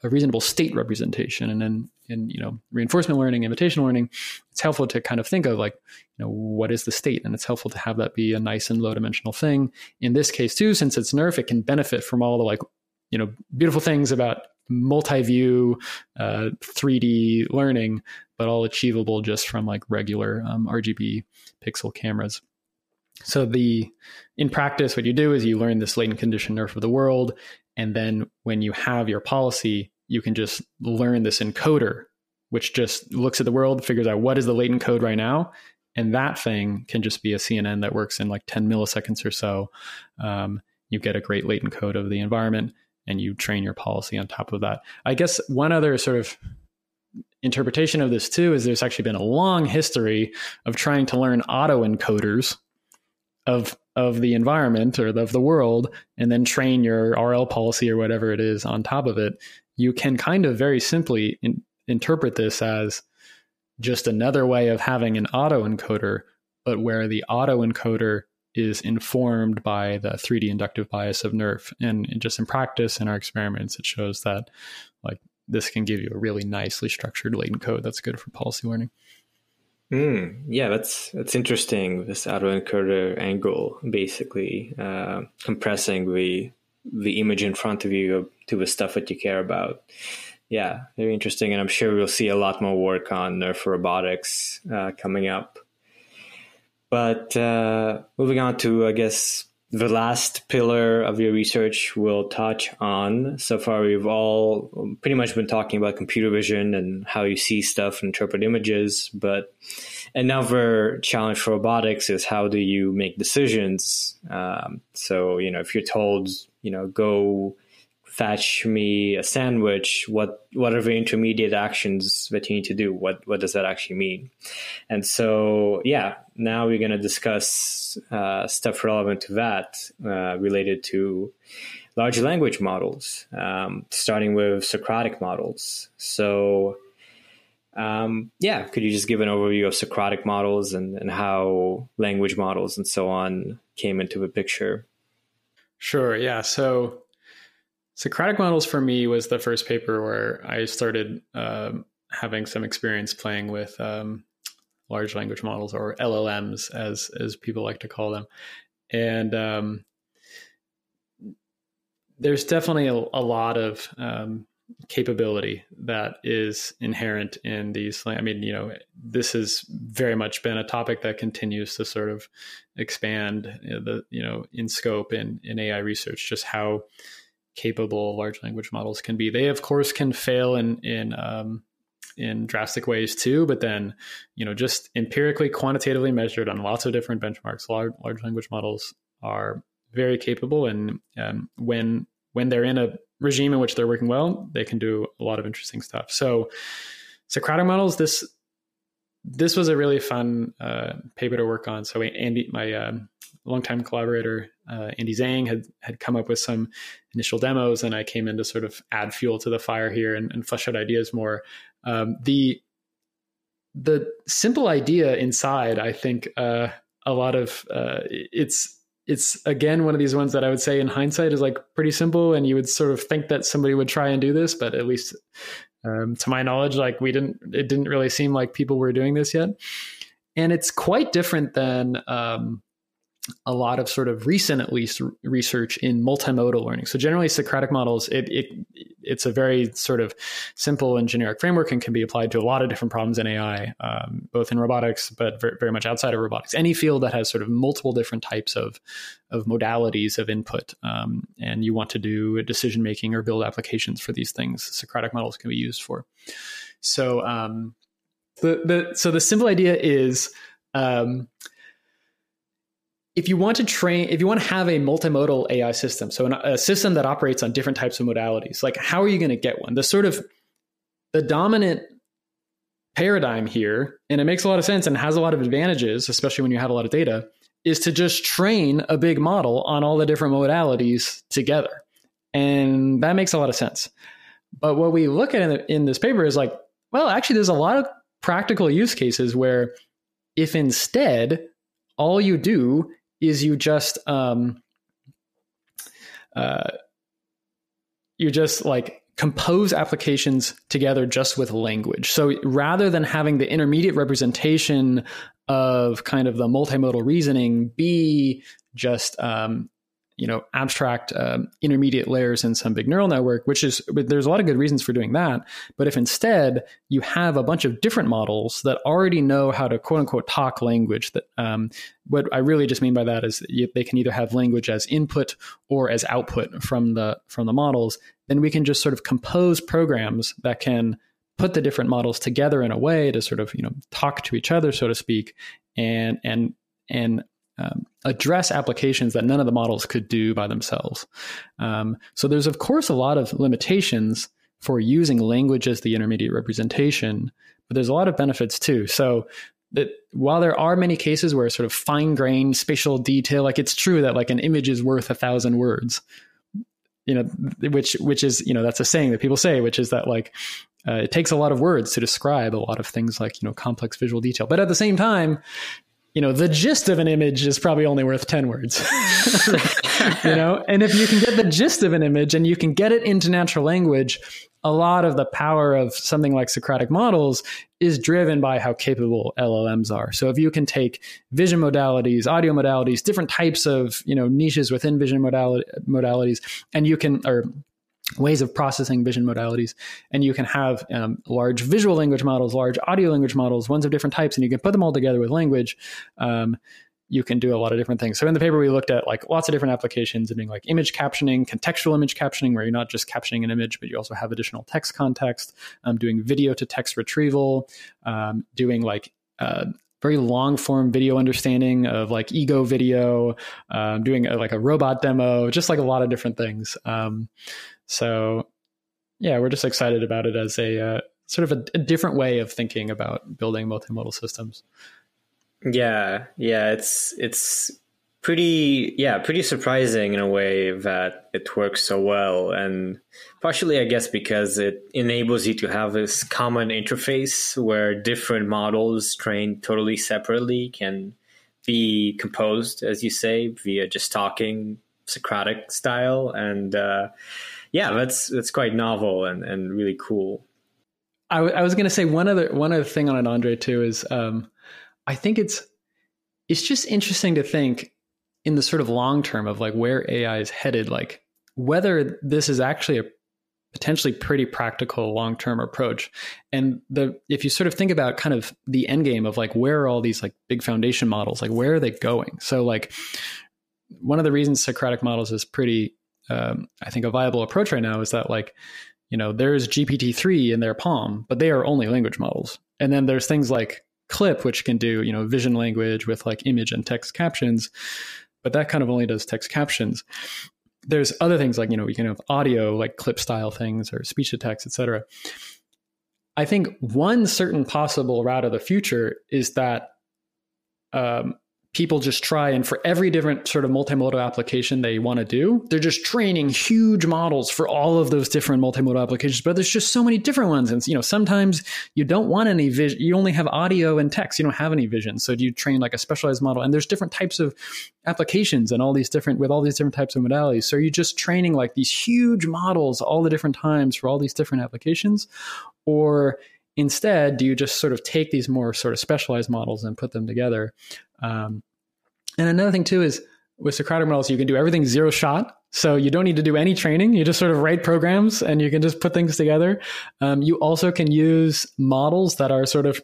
a reasonable state representation. And then in, you know, reinforcement learning, imitation learning, it's helpful to kind of think of like, you know, what is the state? And it's helpful to have that be a nice and low dimensional thing. In this case too, since it's nerf, it can benefit from all the like, you know, beautiful things about multi-view uh, 3D learning, but all achievable just from like regular um, RGB pixel cameras. So the in practice, what you do is you learn this latent condition nerf of the world, and then when you have your policy, you can just learn this encoder, which just looks at the world, figures out what is the latent code right now, and that thing can just be a CNN that works in like 10 milliseconds or so. Um, you get a great latent code of the environment and you train your policy on top of that. I guess one other sort of interpretation of this too is there's actually been a long history of trying to learn autoencoders of of the environment or of the world and then train your RL policy or whatever it is on top of it. You can kind of very simply in, interpret this as just another way of having an autoencoder, but where the autoencoder is informed by the 3D inductive bias of NERF. And just in practice in our experiments, it shows that like this can give you a really nicely structured latent code that's good for policy learning. Mm, yeah, that's that's interesting. This autoencoder angle, basically uh, compressing the the image in front of you to the stuff that you care about. Yeah, very interesting, and I'm sure we'll see a lot more work on Nerf robotics uh, coming up. But uh, moving on to, I guess, the last pillar of your research we'll touch on. So far, we've all pretty much been talking about computer vision and how you see stuff and interpret images. But another challenge for robotics is how do you make decisions? Um, so, you know, if you're told, you know, go fetch me a sandwich, what what are the intermediate actions that you need to do? What what does that actually mean? And so, yeah, now we're going to discuss uh, stuff relevant to that, uh, related to large language models, um, starting with Socratic models. So, um, yeah, could you just give an overview of Socratic models and, and how language models and so on came into the picture? Sure. Yeah. So Socratic models for me was the first paper where I started um, having some experience playing with um, large language models or LLMs, as as people like to call them, and um, there's definitely a, a lot of um, capability that is inherent in these. I mean, you know, this has very much been a topic that continues to sort of expand the you know in scope in in AI research, just how capable large language models can be. They of course can fail in in um, in drastic ways too, but then you know just empirically, quantitatively measured on lots of different benchmarks, large, large language models are very capable, and um, when when they're in a regime in which they're working well, they can do a lot of interesting stuff. So Socratic models, this this was a really fun uh, paper to work on. So Andy, my um, longtime collaborator uh, Andy Zeng had had come up with some initial demos, and I came in to sort of add fuel to the fire here and, and flesh out ideas more. Um, the the simple idea inside, I think, uh, a lot of uh, it's it's again one of these ones that I would say in hindsight is like pretty simple, and you would sort of think that somebody would try and do this, but at least um, to my knowledge, like we didn't, it didn't really seem like people were doing this yet, and it's quite different than. Um, a lot of sort of recent, at least, research in multimodal learning. So generally, Socratic models, it, it it's a very sort of simple and generic framework and can be applied to a lot of different problems in AI, um, both in robotics, but very, very, much outside of robotics. Any field that has sort of multiple different types of of modalities of input, um, and you want to do decision making or build applications for these things, Socratic models can be used for. So um, the the so the simple idea is. If you want to train, if you want to have a multimodal AI system, so an, a system that operates on different types of modalities, like how are you going to get one? The sort of the dominant paradigm here, and it makes a lot of sense and has a lot of advantages, especially when you have a lot of data, is to just train a big model on all the different modalities together. And that makes a lot of sense. But what we look at in, the, in this paper is like, well, actually, there's a lot of practical use cases where if instead all you do is you just um, uh, you just like compose applications together just with language. So rather than having the intermediate representation of kind of the multimodal reasoning be just um, you know abstract um, intermediate layers in some big neural network which is there's a lot of good reasons for doing that. But if instead you have a bunch of different models that already know how to quote unquote talk language that um, what i really just mean by that is that they can either have language as input or as output from the from the models then we can just sort of compose programs that can put the different models together in a way to sort of you know talk to each other so to speak and and and um, address applications that none of the models could do by themselves. Um, so there's of course a lot of limitations for using language as the intermediate representation, but there's a lot of benefits too. So that while there are many cases where sort of fine grained spatial detail, like it's true that like an image is worth a thousand words, you know, which which is you know that's a saying that people say, which is that like uh, it takes a lot of words to describe a lot of things like you know complex visual detail, but at the same time, you know, the gist of an image is probably only worth 10 words. you know, and if you can get the gist of an image and you can get it into natural language, a lot of the power of something like Socratic models is driven by how capable LLMs are. So if you can take vision modalities, audio modalities, different types of, you know, niches within vision modalities, and you can, or ways of processing vision modalities. And you can have um, large visual language models, large audio language models, ones of different types, and you can put them all together with language. Um, you can do a lot of different things. So in the paper, we looked at like lots of different applications, doing like image captioning, contextual image captioning, where you're not just captioning an image, but you also have additional text context, um, doing video to text retrieval, um, doing like uh, very long form video understanding of like ego video, um, doing a, like a robot demo, just like a lot of different things. So, yeah, we're just excited about it as a uh, sort of a, a different way of thinking about building multimodal systems. Yeah, yeah, it's it's pretty yeah pretty surprising in a way that it works so well and partially i guess because it enables you to have this common interface where different models trained totally separately can be composed as you say via just talking socratic style and uh, yeah that's that's quite novel and, and really cool I, w- I was going to say one other one other thing on it Andrey too is um, i think it's it's just interesting to think in the sort of long term of like where AI is headed, like whether this is actually a potentially pretty practical long term approach. And the if you sort of think about kind of the end game of like where are all these like big foundation models, like where are they going? So like one of the reasons Socratic models is pretty um, I think a viable approach right now is that like you know there's GPT-3 in their PaLM, but they are only language models. And then there's things like Clip, which can do you know vision language with like image and text captions but that kind of only does text captions. There's other things like, you know, we can have audio, like clip style things or speech to text, etc. I think one certain possible route of the future is that um, people just try and for every different sort of multimodal application they want to do they're just training huge models for all of those different multimodal applications but there's just so many different ones. And you know sometimes you don't want any vision you only have audio and text you don't have any vision. So do you train like a specialized model? And there's different types of applications and all these different with all these different types of modalities. So are you're just training like these huge models all the different times for all these different applications? Or Instead, do you just sort of take these more sort of specialized models and put them together? Um, and another thing too is with Socratic models, you can do everything zero shot. So you don't need to do any training. You just sort of write programs and you can just put things together. Um, you also can use models that are sort of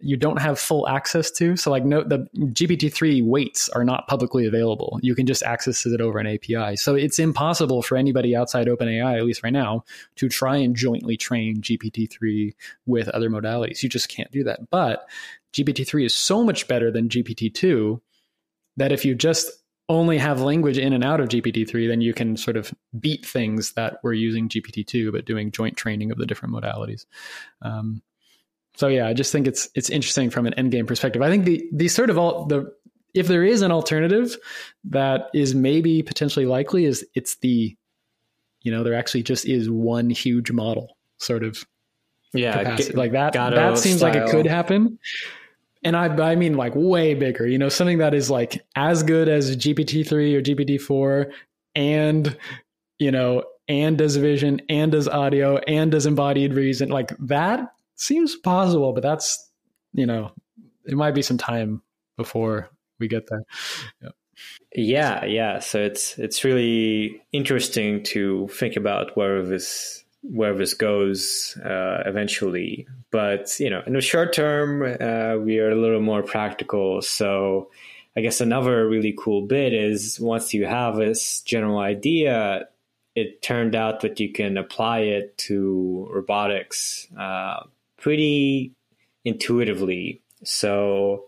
you don't have full access to. So like note the GPT-3 weights are not publicly available. You can just access it over an API. So it's impossible for anybody outside OpenAI, at least right now, to try and jointly train GPT-3 with other modalities. You just can't do that. But GPT-3 is so much better than GPT-2 that if you just only have language in and out of GPT-3, then you can sort of beat things that were using GPT-2, but doing joint training of the different modalities. Um, so yeah, I just think it's it's interesting from an endgame perspective. I think the the sort of all the if there is an alternative that is maybe potentially likely is it's the you know there actually just is one huge model sort of yeah like that that seems style. like it could happen and I, I mean like way bigger, you know, something that is like as good as GPT-3 or GPT-4 and, you know, and does vision and does audio and does embodied reason. Like that seems possible, but that's, you know, it might be some time before we get there. Yeah. Yeah, yeah. So it's it's really interesting to think about where this where this goes uh, eventually. But you know, in the short term, uh, we are a little more practical. So I guess another really cool bit is once you have this general idea, it turned out that you can apply it to robotics uh, pretty intuitively. So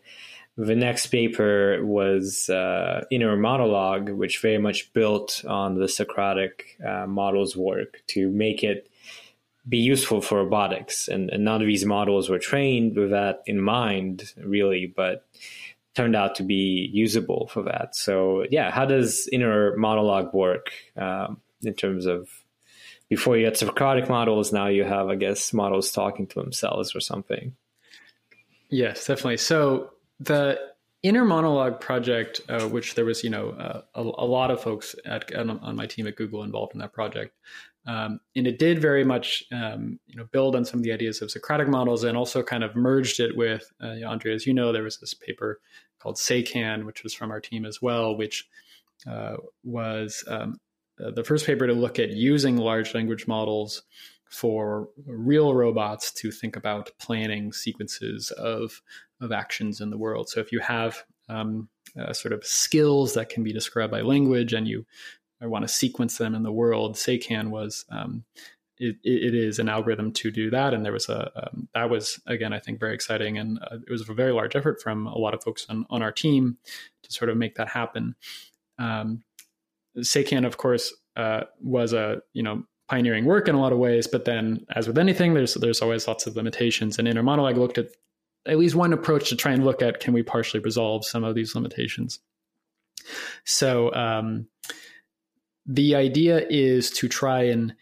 the next paper was uh, Inner Monologue, which very much built on the Socratic uh, model's work to make it be useful for robotics. And, and none of these models were trained with that in mind, really, but turned out to be usable for that. So, yeah, how does Inner Monologue work um, in terms of before you had Socratic models, now you have, I guess, models talking to themselves or something? Yes, definitely. So, the inner monologue project uh, which there was you know uh, a, a, lot of folks at, on my team at google involved in that project um, and it did very much um, you know build on some of the ideas of socratic models and also kind of merged it with uh, Andrey as you know there was this paper called SAYCAN which was from our team as well which uh, was um, the first paper to look at using large language models for real robots to think about planning sequences of of actions in the world. So if you have um, uh, sort of skills that can be described by language and you want to sequence them in the world, SAYCAN was um, it, it is an algorithm to do that. And there was a um, that was again I think very exciting, and uh, it was a very large effort from a lot of folks on on our team to sort of make that happen. Um, SAYCAN, of course, uh, was a you know pioneering work in a lot of ways. But then, as with anything, there's there's always lots of limitations. And Inner Monologue looked at at least one approach to try and look at can we partially resolve some of these limitations. So um, the idea is to try and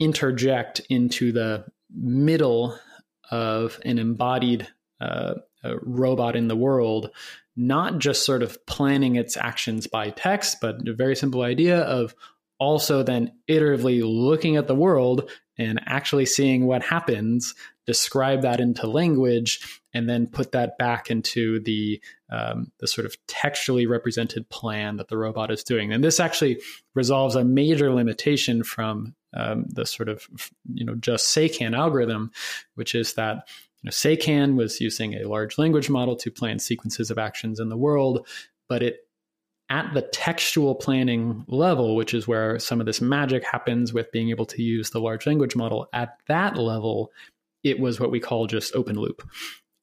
interject into the middle of an embodied uh, robot in the world, not just sort of planning its actions by text, but a very simple idea of also then iteratively looking at the world and actually seeing what happens, describe that into language, and then put that back into the um, the sort of textually represented plan that the robot is doing. And this actually resolves a major limitation from um, the sort of you know just SayCan algorithm, which is that you know, SayCan was using a large language model to plan sequences of actions in the world, but it at the textual planning level, which is where some of this magic happens with being able to use the large language model, at that level, it was what we call just open loop,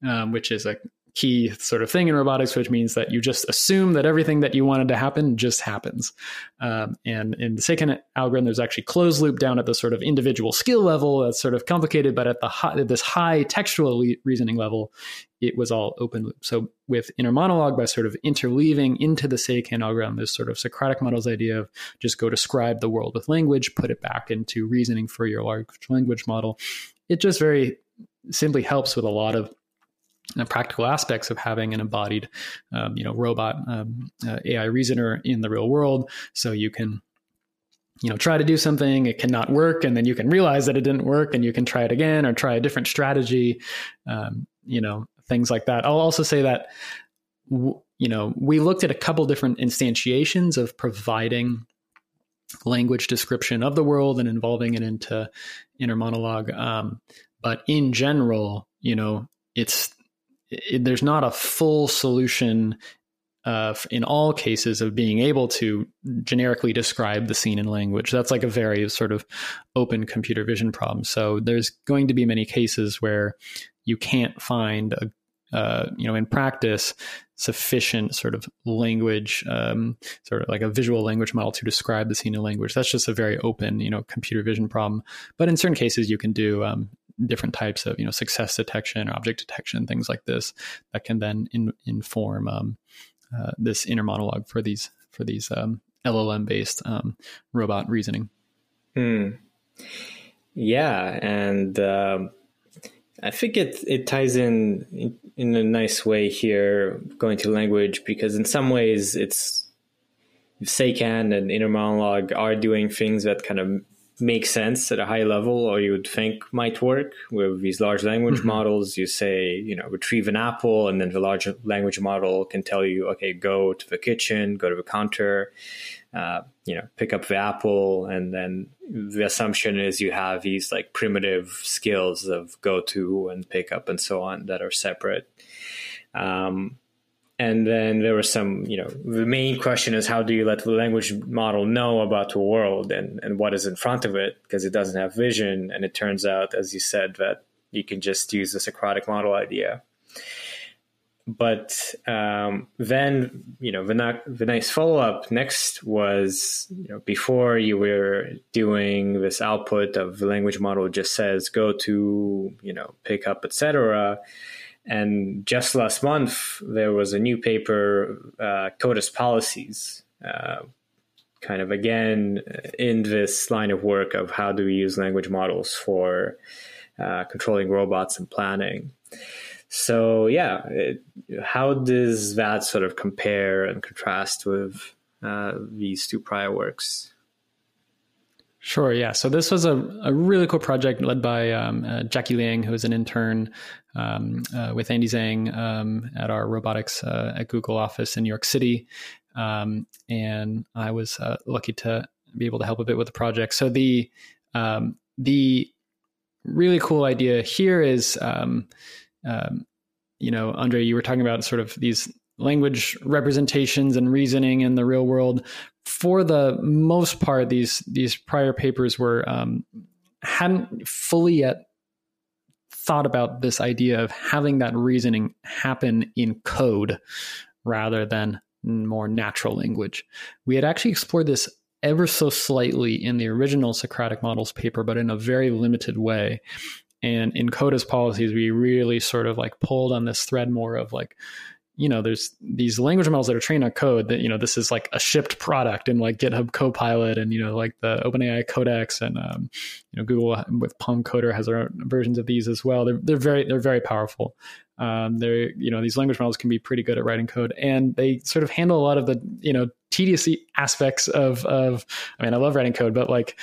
um, which is a key sort of thing in robotics, which means that you just assume that everything that you wanted to happen just happens. Um, and in the second algorithm, there's actually closed loop down at the sort of individual skill level. That's sort of complicated, but at the high, at this high textual le- reasoning level, it was all open loop. So with inner monologue, by sort of interleaving into the SayCan algorithm, this sort of Socratic model's idea of just go describe the world with language, put it back into reasoning for your large language model. It just very simply helps with a lot of uh, practical aspects of having an embodied, um, you know, robot um, uh, AI reasoner in the real world. So you can, you know, try to do something, it cannot work, and then you can realize that it didn't work, and you can try it again or try a different strategy. Um, you know, things like that. I'll also say that. W- you know, we looked at a couple different instantiations of providing language description of the world and involving it into inner monologue. Um, but in general, you know, it's it, there's not a full solution uh, in all cases of being able to generically describe the scene in language. That's like a very sort of open computer vision problem. So there's going to be many cases where you can't find a uh, you know, in practice, sufficient sort of language, um, sort of like a visual language model to describe the scene in language. That's just a very open, you know, computer vision problem. But in certain cases, you can do um, different types of you know success detection or object detection things like this that can then in, inform um, uh, this inner monologue for these for these um, LLM based um, robot reasoning. Hmm. Yeah, and um, I think it it ties in, in in a nice way here, going to language because in some ways it's SayCan and inner monologue are doing things that kind of make sense at a high level or you would think might work with these large language mm-hmm. models. You say you know retrieve an apple and then the large language model can tell you okay go to the kitchen go to the counter uh, you know pick up the apple. And then the assumption is you have these like primitive skills of go to and pick up and so on that are separate. Um, and then there was some, you know, the main question is how do you let the language model know about the world and, and what is in front of it because it doesn't have vision. And it turns out, as you said, that you can just use the Socratic model idea. But um, then, you know, the, the nice follow up next was, you know, before you were doing this output of the language model just says go to, you know, pick up, etc and just last month, there was a new paper, uh, Code as Policies, uh, kind of again in this line of work of how do we use language models for uh, controlling robots and planning. So, yeah, it, how does that sort of compare and contrast with uh, these two prior works? Sure. Yeah. So this was a, a really cool project led by um, uh, Jackie Liang, who is an intern um, uh, with Andy Zeng um, at our robotics uh, at Google office in New York City. Um, and I was uh, lucky to be able to help a bit with the project. So the um, the really cool idea here is, um, you know, Andrey, you were talking about sort of these language representations and reasoning in the real world. For the most part, these these prior papers were um, hadn't fully yet thought about this idea of having that reasoning happen in code rather than more natural language. We had actually explored this ever so slightly in the original Socratic models paper, but in a very limited way. And in Code as policies, we really sort of like pulled on this thread more of like, you know, there's these language models that are trained on code that, you know, this is like a shipped product in like GitHub Copilot and, you know, like the OpenAI Codex and, um, you know, Google with PaLM Coder has their own versions of these as well. They're, they're very, they're very powerful. Um, they're, you know, these language models can be pretty good at writing code and they sort of handle a lot of the, you know, tedious aspects of, of, I mean, I love writing code, but like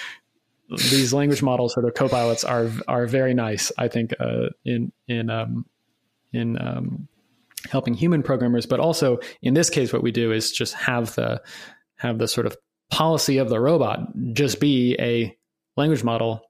these language models sort of copilots are, are very nice, I think, uh, in, in, um, in, um, helping human programmers, but also in this case, what we do is just have the have the sort of policy of the robot just be a language model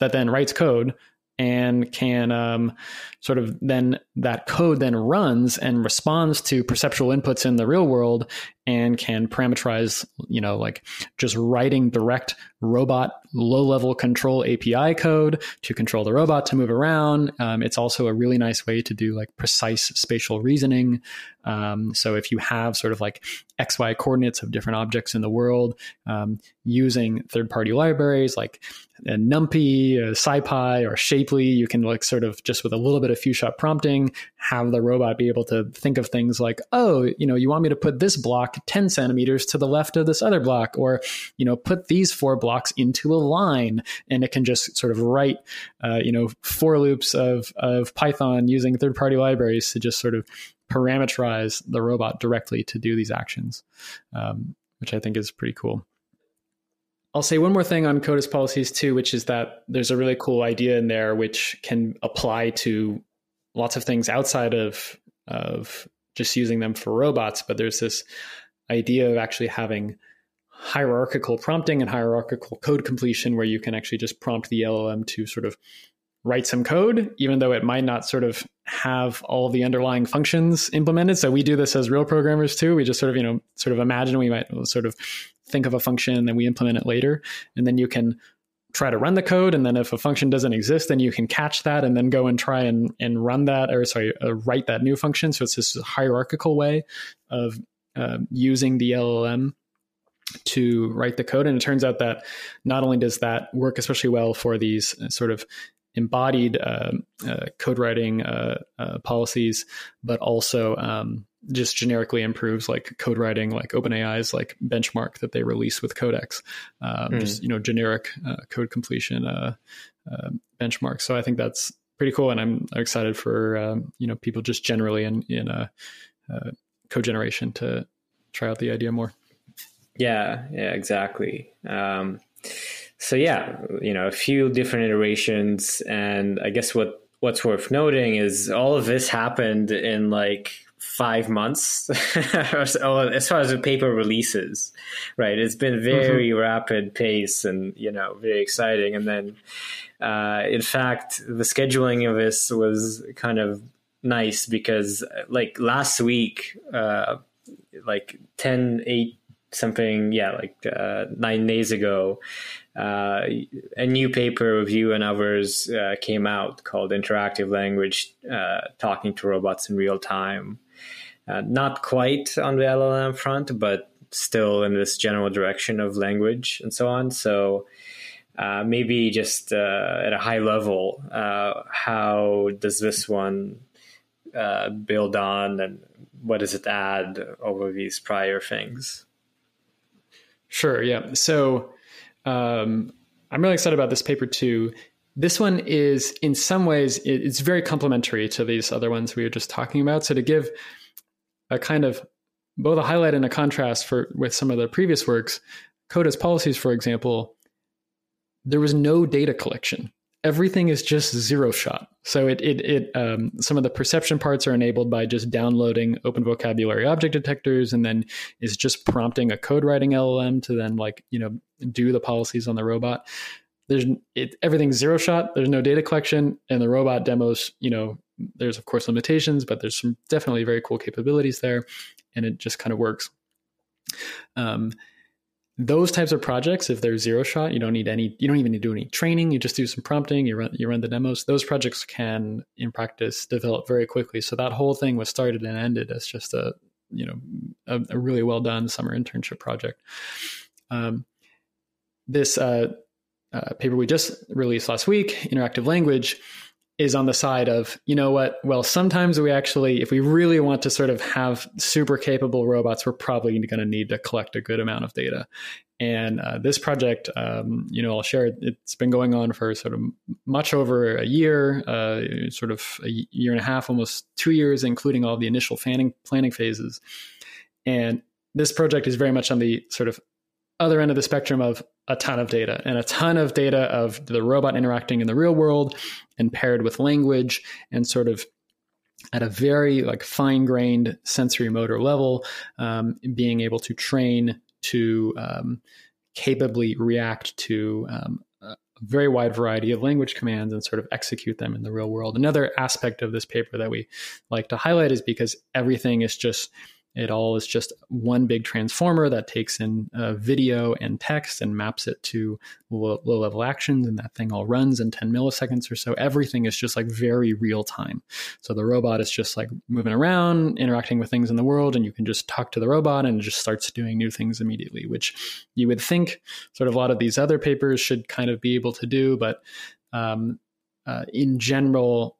that then writes code and can um, sort of then that code then runs and responds to perceptual inputs in the real world and can parameterize you know like just writing direct robot low level control api code to control the robot to move around. Um, it's also a really nice way to do like precise spatial reasoning. Um, so if you have sort of like xy coordinates of different objects in the world um, using third party libraries like NumPy, SciPy, or Shapely, you can like sort of just with a little bit of few shot prompting have the robot be able to think of things like, oh, you know, you want me to put this block 10 centimeters to the left of this other block, or you know, put these four blocks into a line, and it can just sort of write, uh, you know, for loops of of Python using third party libraries to just sort of parameterize the robot directly to do these actions, um, which I think is pretty cool. I'll say one more thing on Code as policies too, which is that there's a really cool idea in there which can apply to lots of things outside of of just using them for robots. But there's this idea of actually having hierarchical prompting and hierarchical code completion where you can actually just prompt the LLM to sort of write some code, even though it might not sort of have all the underlying functions implemented. So we do this as real programmers too. We just sort of, you know, sort of imagine we might sort of think of a function and then we implement it later. And then you can try to run the code. And then if a function doesn't exist, then you can catch that and then go and try and, and run that or sorry, uh, write that new function. So it's this hierarchical way of uh, using the LLM to write the code. And it turns out that not only does that work especially well for these uh, sort of embodied uh, uh, code writing uh, uh, policies, but also um, just generically improves like code writing, like OpenAI's like benchmark that they release with Codex, um, mm. just you know generic uh, code completion benchmark. So I think that's pretty cool, and I'm excited for um, you know people just generally in in code generation to try out the idea more. Yeah, yeah, exactly. Um, so yeah, you know, a few different iterations, and I guess what what's worth noting is all of this happened in like five months as far as the paper releases right? It's been very mm-hmm. rapid pace and you know very exciting. And then uh, in fact the scheduling of this was kind of nice because like last week uh, like 10 8 something yeah like uh, nine days ago uh, a new paper of you and others uh, came out called interactive language uh, talking to robots in real time uh, not quite on the llm front but still in this general direction of language and so on so uh, maybe just at a high level how does this one build on and what does it add over these prior things Sure. Yeah. So um, I'm really excited about this paper too. This one is, in some ways, it's very complementary to these other ones we were just talking about. So to give a kind of both a highlight and a contrast for with some of the previous works, Code as policies, for example, there was no data collection everything is just zero shot. So it it it um, some of the perception parts are enabled by just downloading open vocabulary object detectors, and then is just prompting a code writing LLM to then like you know do the policies on the robot. There's it everything's zero shot. There's no data collection, and the robot demos. You know, there's of course limitations, but there's some definitely very cool capabilities there, and it just kind of works. Um, those types of projects, if they're zero shot, you don't need any, you don't even need to do any training. You just do some prompting, you run, you run the demos. Those projects can, in practice, develop very quickly. So that whole thing was started and ended as just a, you know, a, a really well done summer internship project. Um, this uh, uh, paper we just released last week, Interactive Language, is on the side of, you know what? Well, sometimes we actually, if we really want to sort of have super capable robots, we're probably going to need to collect a good amount of data. And uh, this project, um, you know, I'll share it. It's been going on for sort of much over a year, uh, sort of a year and a half, almost two years, including all the initial planning planning phases. And this project is very much on the sort of other end of the spectrum of a ton of data and a ton of data of the robot interacting in the real world and paired with language and sort of at a very like fine grained sensory motor level, um, being able to train to um, capably react to um, a very wide variety of language commands and sort of execute them in the real world. Another aspect of this paper that we like to highlight is because everything is just it all is just one big transformer that takes in uh, video and text and maps it to low, low, level actions, and that thing all runs in 10 milliseconds or so. Everything is just like very real time. So the robot is just like moving around, interacting with things in the world, and you can just talk to the robot and it just starts doing new things immediately, which you would think sort of a lot of these other papers should kind of be able to do. But um, uh, in general,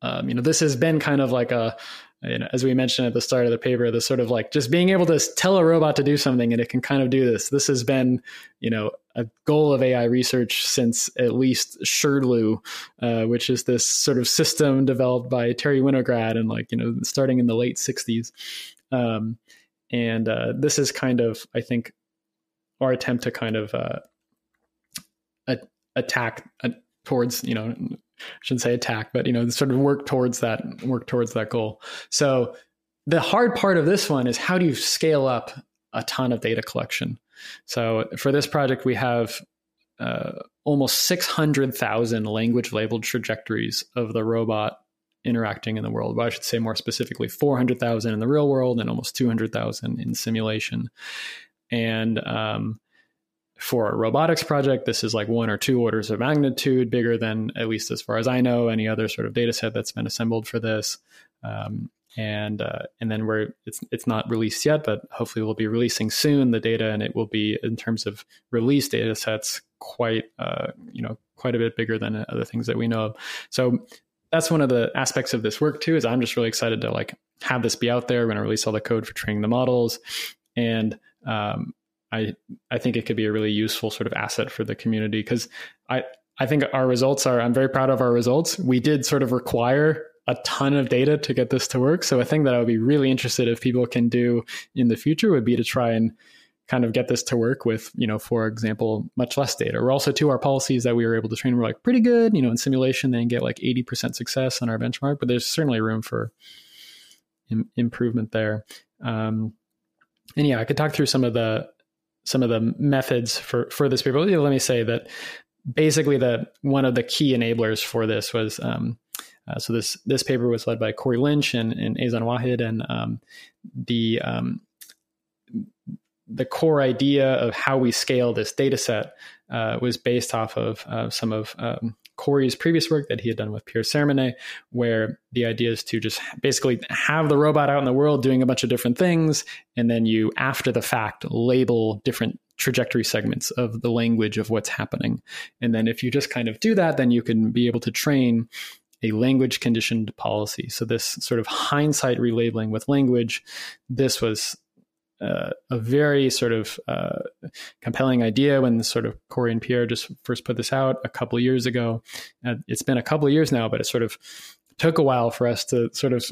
um, you know, this has been kind of like a you know, as we mentioned at the start of the paper, the sort of like just being able to tell a robot to do something and it can kind of do this. This has been, you know, a goal of AI research since at least SHRDLU, uh, which is this sort of system developed by Terry Winograd and like, you know, starting in the late 60s. Um, and uh, this is kind of, I think, our attempt to kind of uh, attack uh, towards, you know, shouldn't say attack, but you know, sort of work towards that work towards that goal. So the hard part of this one is how do you scale up a ton of data collection? So for this project, we have uh, almost 600,000 language labeled trajectories of the robot interacting in the world. But I should say more specifically, 400,000 in the real world and almost 200,000 in simulation. And um, for a robotics project, this is like one or two orders of magnitude bigger than, at least as far as I know, any other sort of data set that's been assembled for this. Um, and uh, and then we're it's it's not released yet, but hopefully we'll be releasing soon the data, and it will be in terms of release data sets quite uh, you know quite a bit bigger than other things that we know of. So that's one of the aspects of this work too. Is I'm just really excited to like have this be out there. We're going to release all the code for training the models, and um, I I think it could be a really useful sort of asset for the community because I I think our results are I'm very proud of our results. We did sort of require a ton of data to get this to work. So a thing that I would be really interested if people can do in the future would be to try and kind of get this to work with, you know, for example, much less data. We're also to our policies that we were able to train were like pretty good, you know, in simulation they get like 80% success on our benchmark, but there's certainly room for Im- improvement there. Um, and yeah, I could talk through some of the some of the methods for for this paper. Let me say that basically the one of the key enablers for this was um, uh, so this this paper was led by Corey Lynch and, and Ayzaan Wahid, and um, the um, the core idea of how we scale this data set uh, was based off of uh, some of um, Corey's previous work that he had done with Pierre Sermanet, where the idea is to just basically have the robot out in the world doing a bunch of different things, and then you, after the fact, label different trajectory segments of the language of what's happening. And then if you just kind of do that, then you can be able to train a language conditioned policy. So this sort of hindsight relabeling with language, this was uh, a very sort of uh, compelling idea when sort of Corey and Pierre just first put this out a couple years ago. Uh, it's been a couple of years now, but it sort of took a while for us to sort of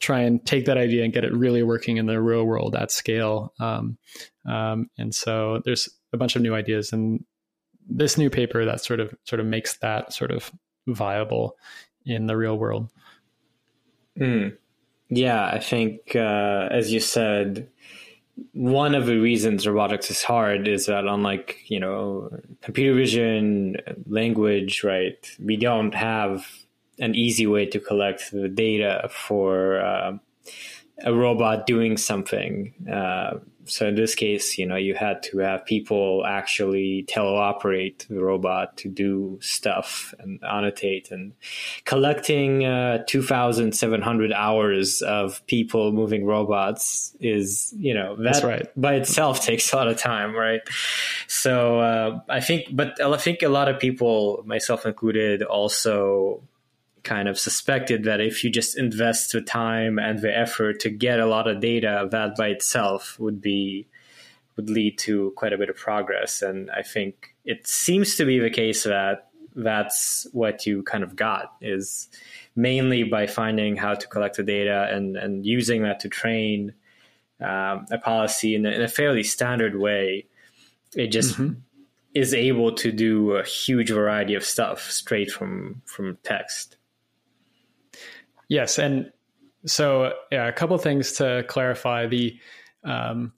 try and take that idea and get it really working in the real world at scale. Um, um, and so there's a bunch of new ideas, and this new paper that sort of sort of makes that sort of viable in the real world. Mm. Yeah, I think uh, as you said, one of the reasons robotics is hard is that unlike you know computer vision language right we don't have an easy way to collect the data for uh, a robot doing something uh, so in this case, you know, you had to have people actually teleoperate the robot to do stuff and annotate and collecting uh, 2,700 hours of people moving robots is, you know, that That's right. by itself takes a lot of time, right? So uh, I think, but I think a lot of people, myself included, also kind of suspected that if you just invest the time and the effort to get a lot of data, that by itself would be would lead to quite a bit of progress. And I think it seems to be the case that that's what you kind of got is mainly by finding how to collect the data and, and using that to train um, a policy in a, in a, fairly standard way. It just mm-hmm. is able to do a huge variety of stuff straight from from text. Yes, and so yeah, a couple things to clarify. The um,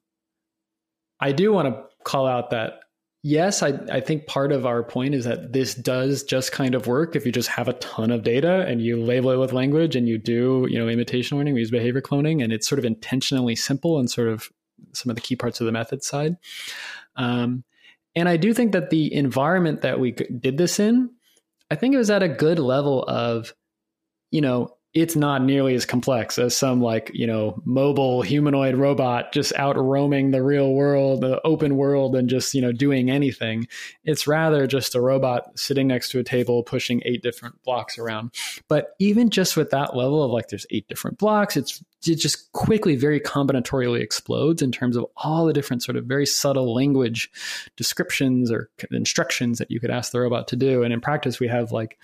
I do want to call out that yes, I, I think part of our point is that this does just kind of work if you just have a ton of data and you label it with language and you do you know imitation learning, we use behavior cloning, and it's sort of intentionally simple and sort of some of the key parts of the method side. Um, and I do think that the environment that we did this in, I think it was at a good level of, you know, it's not nearly as complex as some like you know mobile humanoid robot just out roaming the real world the open world and just you know doing anything. It's rather just a robot sitting next to a table pushing eight different blocks around. But even just with that level of like there's eight different blocks it's it just quickly very combinatorially explodes in terms of all the different sort of very subtle language descriptions or instructions that you could ask the robot to do. And in practice we have like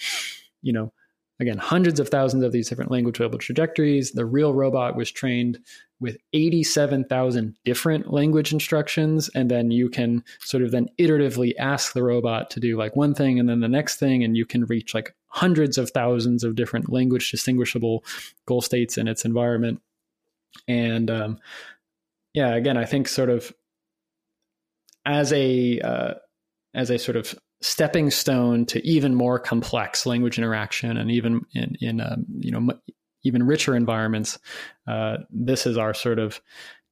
you know again, hundreds of thousands of these different language level trajectories. The real robot was trained with 87,000 different language instructions. And then you can sort of then iteratively ask the robot to do like one thing and then the next thing. And you can reach like hundreds of thousands of different language distinguishable goal states in its environment. And um, yeah, again, I think sort of as a, uh, as a sort of stepping stone to even more complex language interaction and even in, in um, you know even richer environments uh, this is our sort of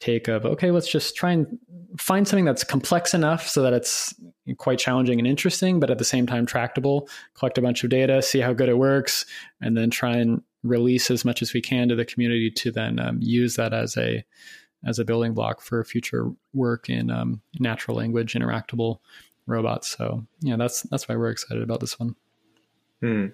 take of okay let's just try and find something that's complex enough so that it's quite challenging and interesting but at the same time tractable collect a bunch of data see how good it works and then try and release as much as we can to the community to then um, use that as a as a building block for future work in um, natural language interactable robots. So yeah, that's that's why we're excited about this one. Hmm.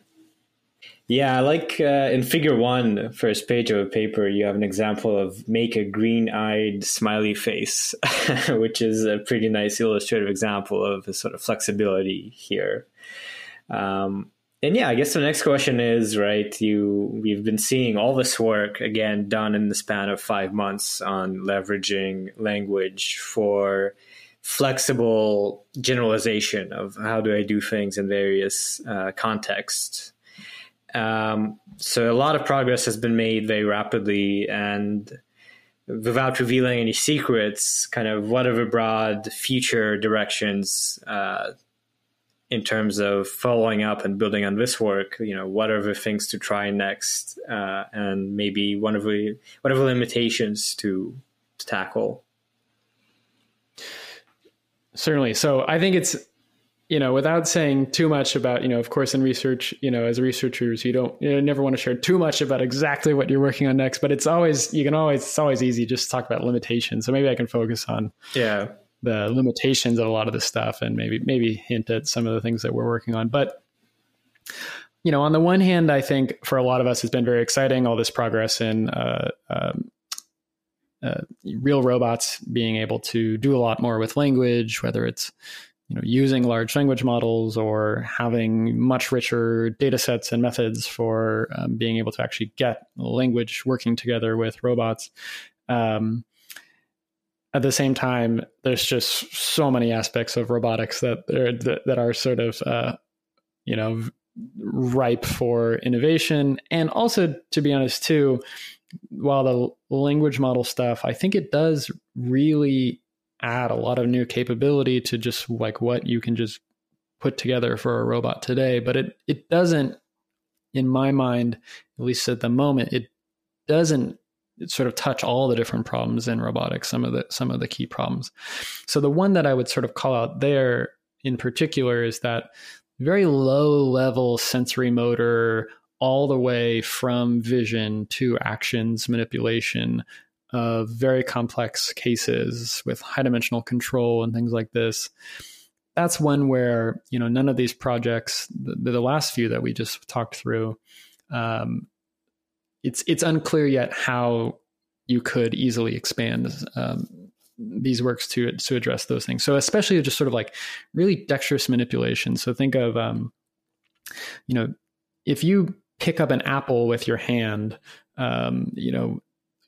Yeah, like uh, in Figure One, first page of a paper, you have an example of make a green-eyed smiley face, which is a pretty nice illustrative example of the sort of flexibility here. Um, and yeah, I guess the next question is right. You we've been seeing all this work again done in the span of five months on leveraging language for flexible generalization of how do I do things in various uh, contexts. Um, so a lot of progress has been made very rapidly, and without revealing any secrets, kind of what are the broad future directions uh, in terms of following up and building on this work? You know, what are the things to try next, uh, and maybe one of the what are the limitations to, to tackle? Certainly. So I think it's, you know, without saying too much about, you know, of course, in research, you know, as researchers, you don't, you never want to share too much about exactly what you're working on next, but it's always, you can always, it's always easy just to talk about limitations. So maybe I can focus on, yeah, the limitations of a lot of this stuff and maybe, maybe hint at some of the things that we're working on. But, you know, on the one hand, I think for a lot of us, it's been very exciting, all this progress in, uh, um, uh, real robots being able to do a lot more with language, whether it's you know using large language models or having much richer data sets and methods for um, being able to actually get language working together with robots. Um, at the same time, there's just so many aspects of robotics that are, that are sort of uh, you know ripe for innovation, and also to be honest too while the language model stuff, I think it does really add a lot of new capability to just like what you can just put together for a robot today. But it it doesn't, in my mind, at least at the moment, it doesn't sort of touch all the different problems in robotics, some of the some of the key problems. So the one that I would sort of call out there in particular is that very low level sensory motor all the way from vision to actions manipulation of very complex cases with high dimensional control and things like this that's one where you know none of these projects the, the last few that we just talked through um, it's it's unclear yet how you could easily expand um, these works to to address those things. So especially just sort of like really dexterous manipulation. So think of um, you know if you pick up an apple with your hand, um, you know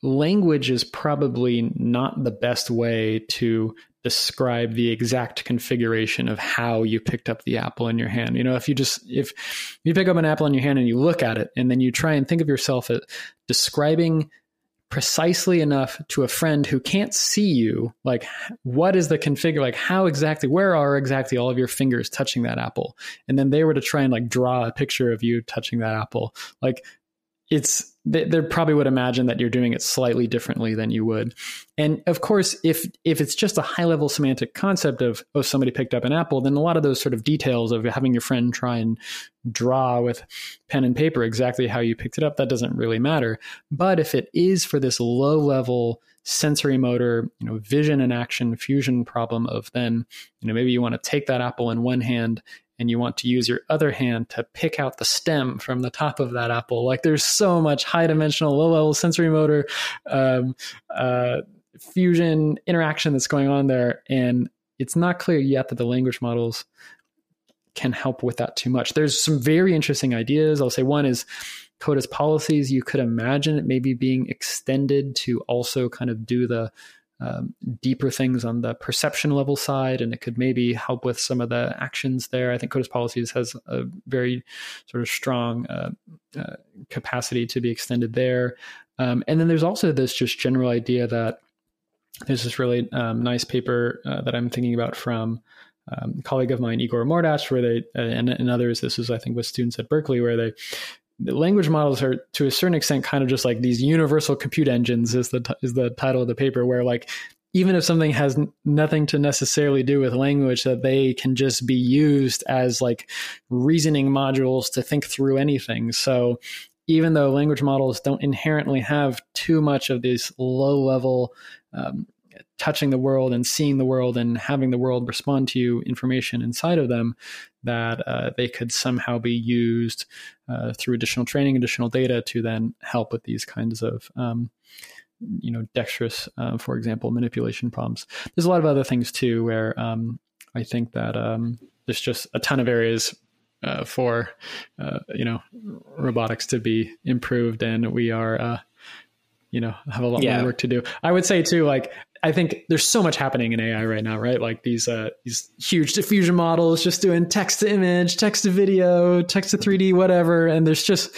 language is probably not the best way to describe the exact configuration of how you picked up the apple in your hand. You know, if you just if you pick up an apple in your hand and you look at it and then you try and think of yourself as describing precisely enough to a friend who can't see you, like what is the configure like how exactly where are exactly all of your fingers touching that apple? And then they were to try and like draw a picture of you touching that apple. Like it's they, they, probably would imagine that you're doing it slightly differently than you would. And of course if if it's just a high level semantic concept of oh somebody picked up an apple then a lot of those sort of details of having your friend try and draw with pen and paper exactly how you picked it up that doesn't really matter. But if it is for this low level sensory motor you know vision and action fusion problem of then you know maybe you want to take that apple in one hand and you want to use your other hand to pick out the stem from the top of that apple. Like there's so much high dimensional, low level sensory motor um, uh, fusion interaction that's going on there. And it's not clear yet that the language models can help with that too much. There's some very interesting ideas. I'll say one is Code as Policies. You could imagine it maybe being extended to also kind of do the um, deeper things on the perception level side, and it could maybe help with some of the actions there. I think Code as Policies has a very sort of strong uh, uh, capacity to be extended there. Um, and then there's also this just general idea that there's this really um, nice paper uh, that I'm thinking about from um, a colleague of mine, Igor Mordatch, where they, uh, and, and others, this was, I think, with students at Berkeley, where they the language models are to a certain extent kind of just like these universal compute engines is the t- is the title of the paper where like even if something has n- nothing to necessarily do with language that they can just be used as like reasoning modules to think through anything. So even though language models don't inherently have too much of these low level um, touching the world and seeing the world and having the world respond to you information inside of them that uh, they could somehow be used uh, through additional training additional data to then help with these kinds of um, you know dexterous uh, for example manipulation problems. There's a lot of other things too where um, i think that um, there's just a ton of areas uh, for uh, you know robotics to be improved and we are uh, you know have a lot yeah. more work to do i would say too like I think there's so much happening in AI right now, right? Like these uh, these huge diffusion models just doing text to image, text to video, text to 3D, whatever. And there's just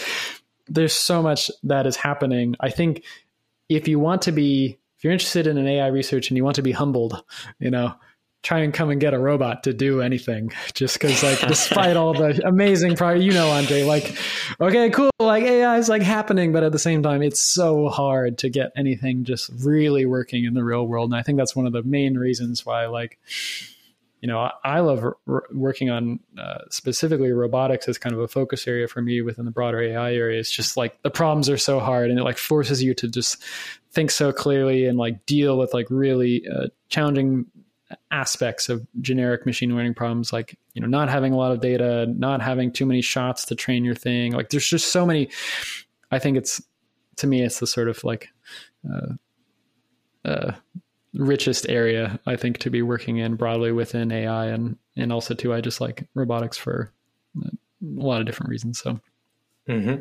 there's so much that is happening. I think if you want to be if you're interested in an AI research and you want to be humbled, you know, try and come and get a robot to do anything just because like despite all the amazing product you know Andrey like okay cool like ai is like happening but at the same time it's so hard to get anything just really working in the real world and i think that's one of the main reasons why like you know i love r- working on uh, specifically robotics as kind of a focus area for me within the broader ai area. It's just like the problems are so hard and it like forces you to just think so clearly and like deal with like really uh, challenging aspects of generic machine learning problems like you know not having a lot of data not having too many shots to train your thing. Like there's just so many i think it's to me it's the sort of like uh, uh, richest area i think to be working in broadly within ai and and also too i just like robotics for a lot of different reasons so. Mm-hmm.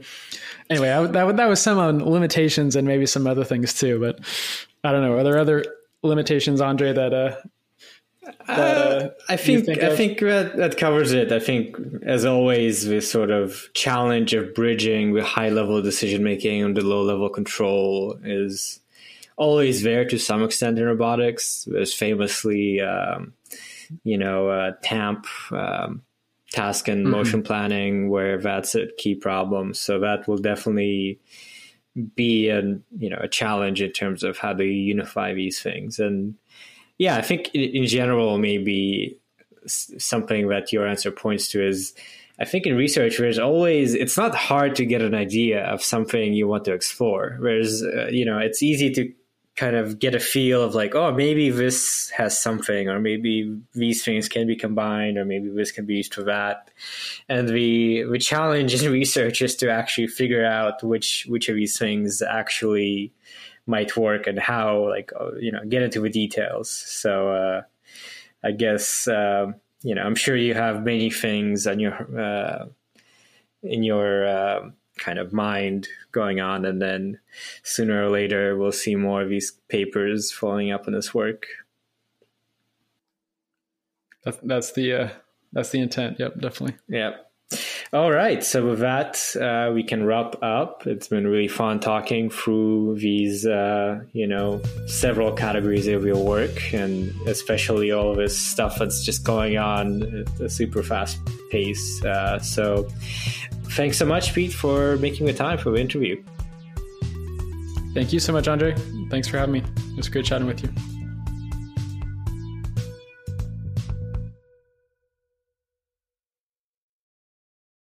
anyway I, that, that was some on limitations and maybe some other things too but i don't know. Are there other limitations Andrey that uh, uh, I think, think I think that, that covers it. I think, as always, this sort of challenge of bridging the high level decision making and the low level control is always there to some extent in robotics. There's famously, um, you know, uh, TAMP, um, task and mm-hmm. motion planning, where that's a key problem. So that will definitely be a you know a challenge in terms of how to unify these things. And yeah, I think in, general, maybe something that your answer points to is I think in research, there's always, it's not hard to get an idea of something you want to explore. Whereas, uh, you know, it's easy to kind of get a feel of like, oh, maybe this has something, or maybe these things can be combined, or maybe this can be used for that. And the the challenge in research is to actually figure out which which of these things actually might work and how, like, uh, you know, get into the details. So, uh, I guess. Uh, you know, I'm sure you have many things on your uh, in your uh, kind of mind going on, and then sooner or later we'll see more of these papers following up on this work. That's, that's the uh, that's the intent. Yep, definitely. Yep. All right. So with that, uh, we can wrap up. It's been really fun talking through these, uh, you know, several categories of your work, and especially all this stuff that's just going on at a super fast pace. Uh, so, thanks so much, Pete, for making the time for the interview. Thank you so much, Andrey. Thanks for having me. It was great chatting with you.